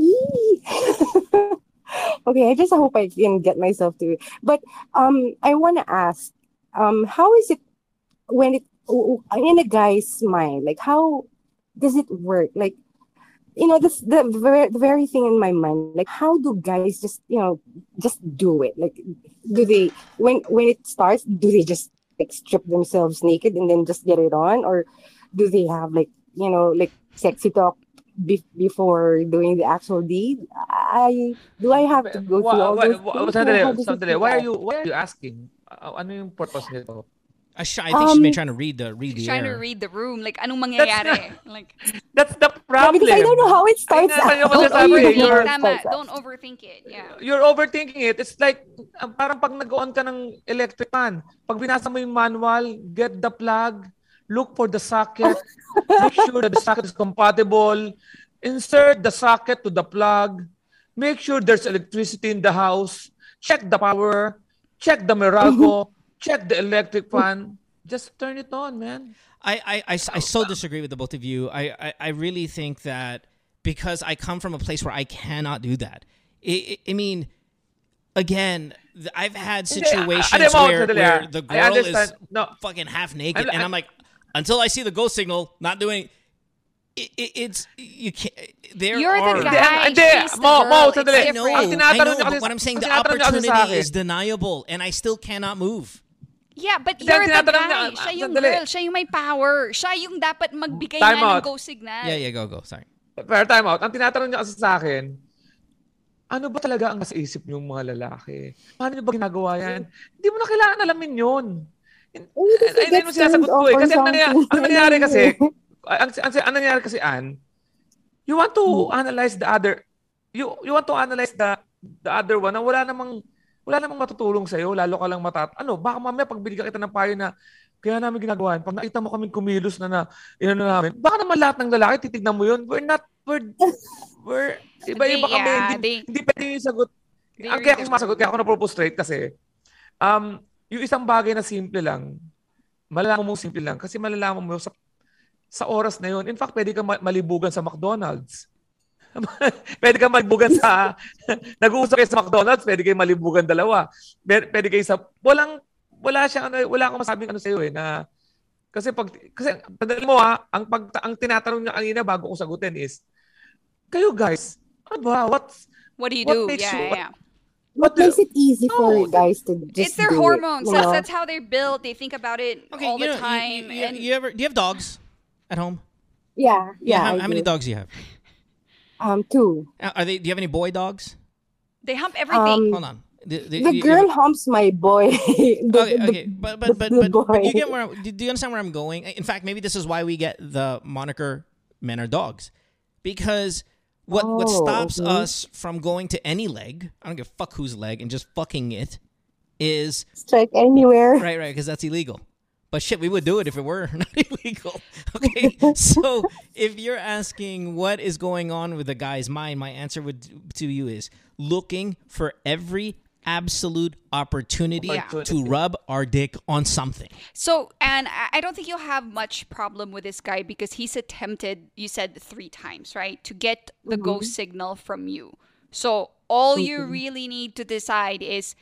okay i just hope i can get myself to it. But um i want to ask um how is it when it in a guy's mind like how does it work? Like you know this the very, the very thing in my mind like how do guys just you know just do it? Like do they when when it starts do they just like strip themselves naked and then just get it on? Or do they have like you know like sexy talk be- before doing the actual deed i do i have to go through all those why, why are you why are you asking uh, ano yung purpose nito? I, sh- I think um, she's trying to read the read the trying air. to read the room. Like anong mangyayari? That's like that's the problem. Yeah, because I don't know how it starts. Out. Don't, overthink, tama, don't overthink it. Yeah. You're overthinking it. It's like um, parang pag nag-on ka ng electric fan, pag binasa mo yung manual, get the plug, look for the socket, make sure that the socket is compatible, insert the socket to the plug, make sure there's electricity in the house, check the power, check the Meralco, check the electric fan. Just turn it on, man. I, I, I, I so disagree with the both of you. I, I, I really think that because I come from a place where I cannot do that. I, I mean, again, I've had situations where, where the girl is no. fucking half naked, and I'm like, until I see the go signal, not doing it, it, it's you can't. There You're are. the guy. Hindi, the Mo, girl. Mo, sandali. I know, I know. But what I'm saying, the opportunity is deniable, and I still cannot move. Yeah, but you're the guy. Ah, Siya ah, yung girl. Siya yung may power. Siya yung dapat magbigay time nga ng go signal. Yeah, yeah, go, go. Sorry. Fair time out. Ang tinatanong niya kasi sa akin, ano ba talaga ang nasa isip niyong mga lalaki? Paano niyo ba ginagawa yan? Hindi mo na kailangan alamin yun. Oh, Ay, mo sinasagot ko eh. Kasi ang nangyari kasi, ang, ang, ang nangyari kasi an, you want to hmm. analyze the other you you want to analyze the the other one na wala namang wala namang matutulong sa iyo lalo ka lang matat ano baka mamaya pag binigyan kita ng payo na Kaya namin ginagawa, pag nakita mo kami kumilos na na, ino na namin, baka naman lahat ng lalaki, titignan mo yun. We're not, we're, we're, iba-iba kami. Yeah, hindi, they, hindi pwede yung sagot. Ang kaya ako sumasagot, kaya ako na-propose straight kasi, um, yung isang bagay na simple lang, malalaman mo simple lang kasi malalaman mo sa sa oras na yun. In fact, pwede kang malibugan sa McDonald's. pwede kang malibugan sa nag-uusap kayo sa McDonald's, pwede kayo malibugan dalawa. Pwede kayo sa walang wala siyang ano, wala akong masabing ano sa iyo eh na kasi pag kasi tandaan mo ha, ang pag ang tinatanong niya kanina bago ko sagutin is kayo guys, ano ba? What's what do you do? Yeah, you, yeah. What, what makes it easy no, for guys to just It's their hormones. It, that's, know? that's how they're built. They think about it okay, all the know, time. You, you, and you ever do you have dogs at home? Yeah, yeah. yeah how, how many dogs do you have? Um, two. Are they? Do you have any boy dogs? They hump everything. Um, Hold on. The, the, the you, girl you, humps my boy. the, okay, okay, but but but, but, but you get where do you understand where I'm going? In fact, maybe this is why we get the moniker "men are dogs," because what oh, what stops us from going to any leg, I don't give a fuck whose leg, and just fucking it, is strike anywhere. Right, right, because that's illegal. But shit, we would do it if it were not illegal. Okay, so if you're asking what is going on with the guy's mind, my answer would to you is looking for every absolute opportunity yeah. to rub our dick on something. So, and I don't think you'll have much problem with this guy because he's attempted, you said three times, right, to get the mm-hmm. go signal from you. So, all mm-hmm. you really need to decide is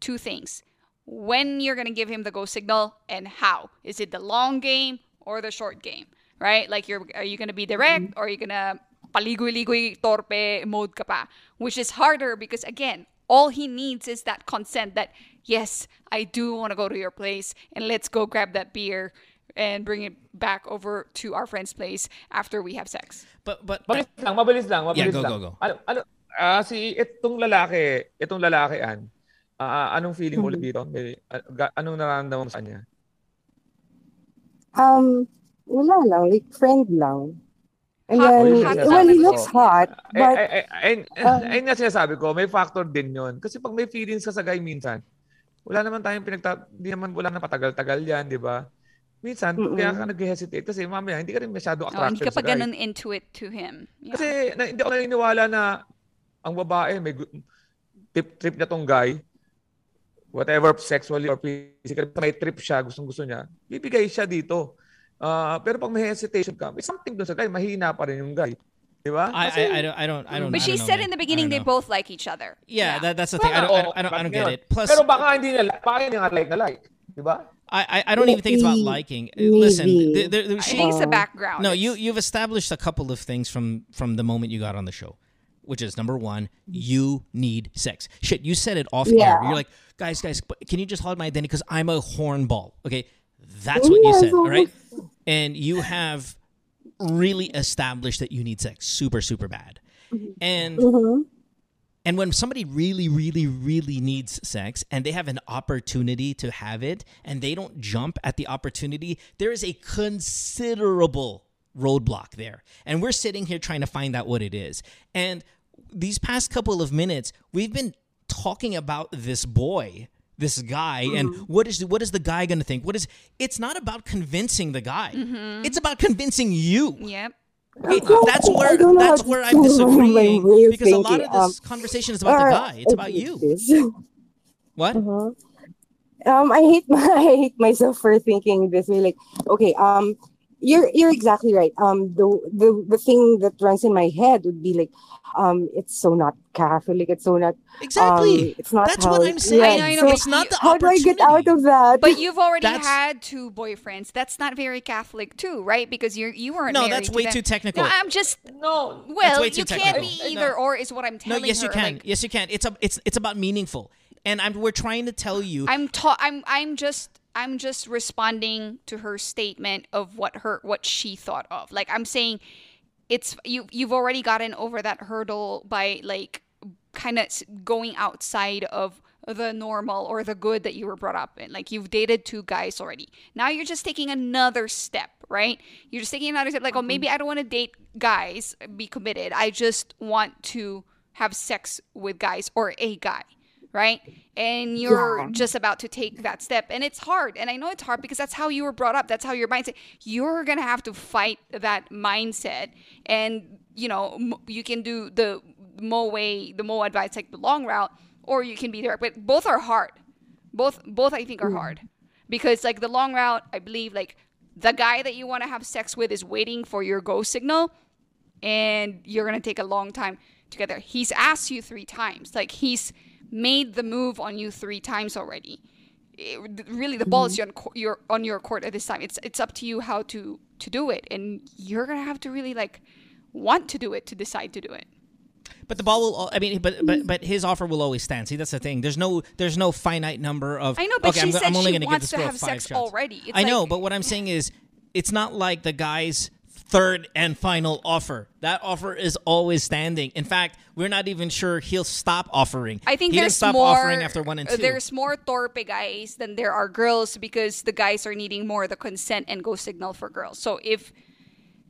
two things when you're going to give him the go signal and how. Is it the long game or the short game, right? Like, you're, are you going to be direct mm-hmm. or are you going to paligoy-ligoy torpe mode ka pa? Which is harder because, again, all he needs is that consent that, yes, I do want to go to your place and let's go grab that beer and bring it back over to our friend's place after we have sex. But but mabilis lang, mabilis lang, mabilis yeah, go, lang. go, go. Ano ano uh, si itong lalaki, itong lalaki an. Uh, anong feeling mo ulit dito? May, uh, anong nararamdaman mo sa kanya? Um, wala lang, like friend lang. And then, well, he looks hot, but... Ay, ay, ay, um, ay, nga sinasabi ko, may factor din yon Kasi pag may feelings ka sa guy minsan, wala naman tayong pinagta... Hindi naman wala na patagal-tagal yan, di ba? Minsan, Mm-mm. kaya ka nag-hesitate kasi mamaya, hindi ka rin masyado attracted oh, hindi ka pa ganun into it to him. Yeah. Kasi na, hindi ako naniniwala na ang babae, may trip, trip niya tong guy, whatever sexually or physically, may trip siya, gustong gusto niya, bibigay siya dito. Uh, pero pag may hesitation ka, may something doon sa guy, mahina pa rin yung guy. Di ba? I, I, I, don't, I don't, I don't But she said in the beginning they both like each other. Yeah, yeah. That, that's the thing. I don't, I don't, I don't, I don't get it. Plus, pero baka hindi nila, baka hindi nga like na like. Di ba? I, I don't even think it's about liking. Listen, there, there, there, she, I think it's the background. No, you you've established a couple of things from from the moment you got on the show, which is number one, you need sex. Shit, you said it off yeah. air. You're like, guys, guys, can you just hold my identity because I'm a hornball? Okay, that's what you said, all right? And you have really established that you need sex super, super bad. And mm-hmm. and when somebody really, really, really needs sex and they have an opportunity to have it and they don't jump at the opportunity, there is a considerable roadblock there. And we're sitting here trying to find out what it is. And these past couple of minutes, we've been talking about this boy this guy mm-hmm. and what is what is the guy going to think what is it's not about convincing the guy mm-hmm. it's about convincing you yep Okay, that's where that's where I'm disagreeing because a lot of this um, conversation is about the guy. It's about you. What? Uh-huh. Um, I hate my, I hate myself for thinking this way. Like, okay, um, you're you're exactly right. Um, the the the thing that runs in my head would be like, um, it's so not Catholic. It's so not exactly. Um, it's not. That's how, what I'm saying. Yeah, I know, so it's not the How do I get out of that? But you've already that's, had two boyfriends. That's not very Catholic too, right? Because you're you weren't. No, that's way to too technical. No, I'm just no. Well, you can't be either no. or, is what I'm telling you. No, yes, her. you can. Like, yes, you can. It's a, it's it's about meaningful, and I'm we're trying to tell you. I'm ta- I'm I'm just I'm just responding to her statement of what her what she thought of. Like I'm saying it's you you've already gotten over that hurdle by like kind of going outside of the normal or the good that you were brought up in. Like you've dated two guys already. Now you're just taking another step, right? You're just taking another step like, oh, mm-hmm. maybe I don't want to date guys, be committed. I just want to have sex with guys or a guy right? And you're yeah. just about to take that step. And it's hard. And I know it's hard because that's how you were brought up. That's how your mindset. You're going to have to fight that mindset. And, you know, you can do the Mo way, the Mo advice, like the long route, or you can be direct. But both are hard. Both, both I think are mm. hard. Because, like, the long route, I believe, like, the guy that you want to have sex with is waiting for your go signal and you're going to take a long time together. He's asked you three times. Like, he's made the move on you three times already. It, really, the ball is mm-hmm. on your on your court at this time. It's it's up to you how to to do it, and you're gonna have to really like want to do it to decide to do it. But the ball will. I mean, but but but his offer will always stand. See, that's the thing. There's no there's no finite number of. I know, but okay, she I'm, said I'm only she gonna wants give this to have sex shots. already. It's I like, know, but what I'm saying is, it's not like the guys third and final offer. That offer is always standing. In fact, we're not even sure he'll stop offering. I think he there's stop more, offering after one and two. There's more torpe guys than there are girls because the guys are needing more the consent and go signal for girls. So if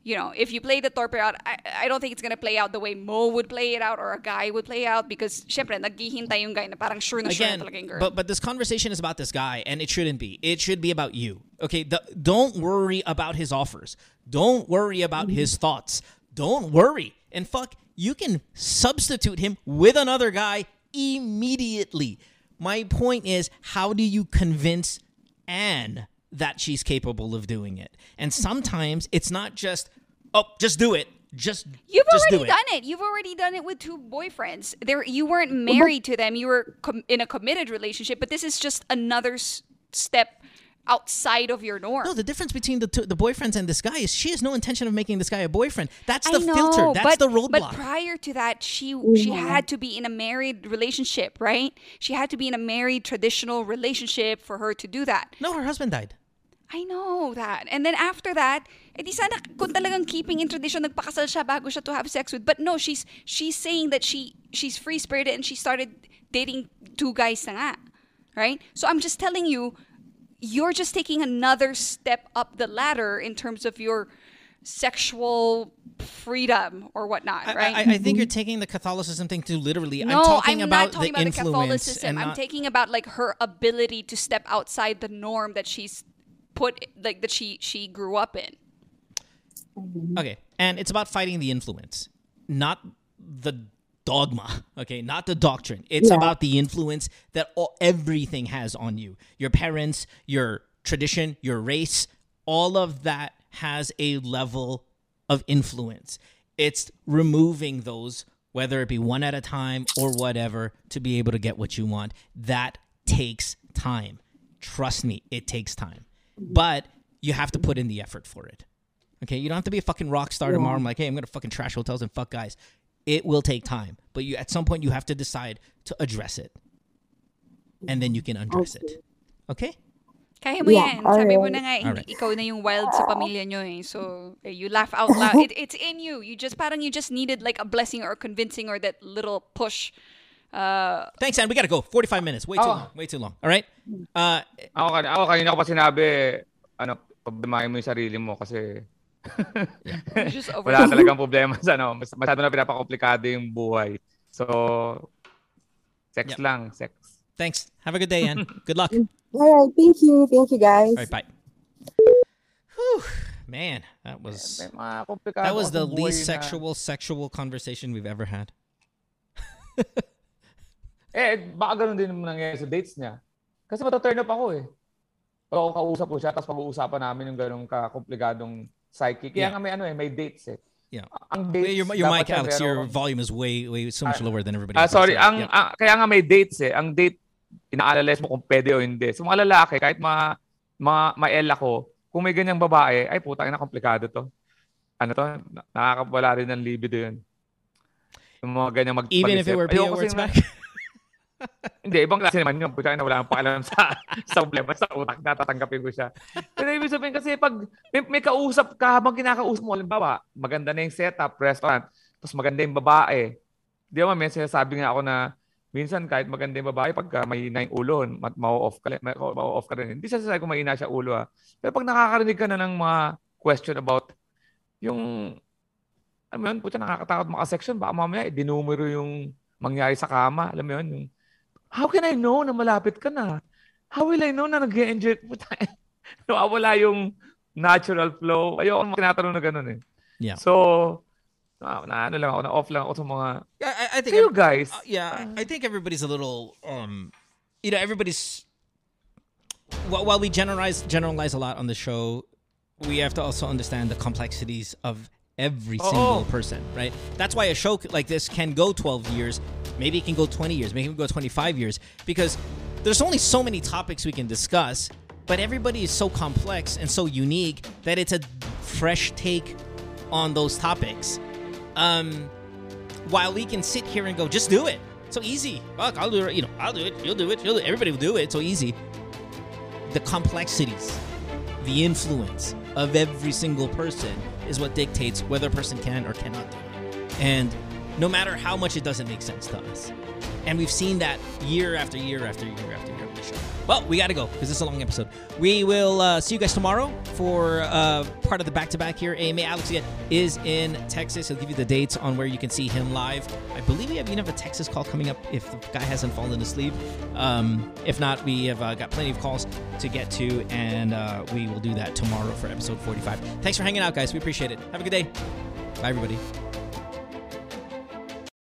you know, if you play the torpe out, I, I don't think it's gonna play out the way Mo would play it out or a guy would play out because syempre naghihintay yung guy na parang sure na Again, sure na girl. But but this conversation is about this guy and it shouldn't be. It should be about you. Okay, the, don't worry about his offers. Don't worry about his mm-hmm. thoughts. Don't worry. And fuck, you can substitute him with another guy immediately. My point is, how do you convince Ann that she's capable of doing it? And sometimes it's not just oh, just do it. Just you've just already it. done it. You've already done it with two boyfriends. There, you weren't married to them. You were com- in a committed relationship. But this is just another s- step outside of your norm. No, the difference between the two, the boyfriends and this guy is she has no intention of making this guy a boyfriend. That's the know, filter. That's but, the roadblock. But prior to that, she she had to be in a married relationship, right? She had to be in a married traditional relationship for her to do that. No, her husband died. I know that. And then after that, eh, edi sana kung talagang keeping in tradition, nagpakasal siya bago siya to have sex with. But no, she's she's saying that she she's free-spirited and she started dating two guys na nga. Right? So I'm just telling you, you're just taking another step up the ladder in terms of your sexual freedom or whatnot, right? I, I, I, think you're taking the Catholicism thing too literally. No, I'm talking I'm about not talking the about the Catholicism. Not... I'm taking about like her ability to step outside the norm that she's put like that she she grew up in. Okay, and it's about fighting the influence, not the dogma. Okay, not the doctrine. It's yeah. about the influence that all, everything has on you. Your parents, your tradition, your race, all of that has a level of influence. It's removing those, whether it be one at a time or whatever, to be able to get what you want. That takes time. Trust me, it takes time but you have to put in the effort for it. Okay, you don't have to be a fucking rock star tomorrow. I'm like, hey, I'm gonna fucking trash hotels and fuck guys. It will take time, but you at some point you have to decide to address it, and then you can undress okay. it. Okay. Kaya mo yeah, yan. Sabi right. mo na nga, right. ikaw na yung wild sa pamilya nyo eh. So, eh, you laugh out loud. It, it's in you. You just, parang you just needed like a blessing or convincing or that little push Uh, Thanks, Ann. We gotta go. 45 minutes. Way too oh. long. Way too long. All right? Uh, ako, ako kanina ko pa sinabi, ano, problemahin mo yung sarili mo kasi wala talagang problema sa ano. Masyado na pinapakomplikado yung buhay. So, sex yep. lang. Sex. Thanks. Have a good day, Ann. good luck. All right. Thank you. Thank you, guys. All right. Bye. Whew. Man, that was that was the least sexual sexual conversation we've ever had. Eh, baka ganun din nangyayari sa dates niya. Kasi mataturn up ako eh. Pag ako kausap ko siya, tapos pag-uusapan namin yung ganung kakomplikadong psyche. Kaya yeah. nga may ano eh, may dates eh. Yeah. Ang dates, your, your mic, Alex, pero, your volume is way, way so much uh, lower than everybody else. Uh, sorry, ang, yeah. uh, kaya nga may dates eh. Ang date, inaalales mo kung pwede o hindi. So, mga lalaki, kahit ma, ma, mael ako, kung may ganyang babae, ay puta, na komplikado to. Ano to? Nakakawala rin ng libido yun. Yung mga ganyang mag Even if it were PO words back? Hindi, ibang klase naman yun. Puta na wala akong paalam sa, sa problema sa utak na tatanggapin ko siya. Pero ibig sabihin kasi pag may, may kausap ka habang kinakausap mo, halimbawa, maganda na yung setup, restaurant, tapos maganda yung babae. Di ba, may sinasabi nga ako na minsan kahit maganda yung babae, pag may na yung ulo, ma-off ka, ma-off ka rin. Hindi sa sasabi ko mahina siya ulo ha. Pero pag nakakarinig ka na ng mga question about yung alam mo yun, puta nakakatakot maka-section, baka mamaya dinumero yung mangyari sa kama, alam mo yun, yung How can I know na malapit ka na? How will I know na nag-enjoy? Nawawala yung natural flow. Ayoko tinatanong na ganun eh. Yeah. So, na, na ano lang ako, na off lang ako sa mga Yeah, I, I think kayo guys. Uh, yeah, I think everybody's a little um you know, everybody's while, while we generalize generalize a lot on the show, we have to also understand the complexities of every single oh. person, right? That's why a show like this can go 12 years, maybe it can go 20 years, maybe it can go 25 years because there's only so many topics we can discuss, but everybody is so complex and so unique that it's a fresh take on those topics. Um, while we can sit here and go, just do it. So easy. Fuck, I'll do it. You know, I'll do it. You'll do it. You'll do it. Everybody will do it. So easy. The complexities, the influence of every single person is what dictates whether a person can or cannot do it. And no matter how much it doesn't make sense to us. And we've seen that year after year after year after year. with the show. Well, we got to go because this is a long episode. We will uh, see you guys tomorrow for uh, part of the back to back here. AMA Alex again is in Texas. He'll give you the dates on where you can see him live. I believe we have even have a Texas call coming up if the guy hasn't fallen asleep. Um, if not, we have uh, got plenty of calls to get to, and uh, we will do that tomorrow for episode 45. Thanks for hanging out, guys. We appreciate it. Have a good day. Bye, everybody.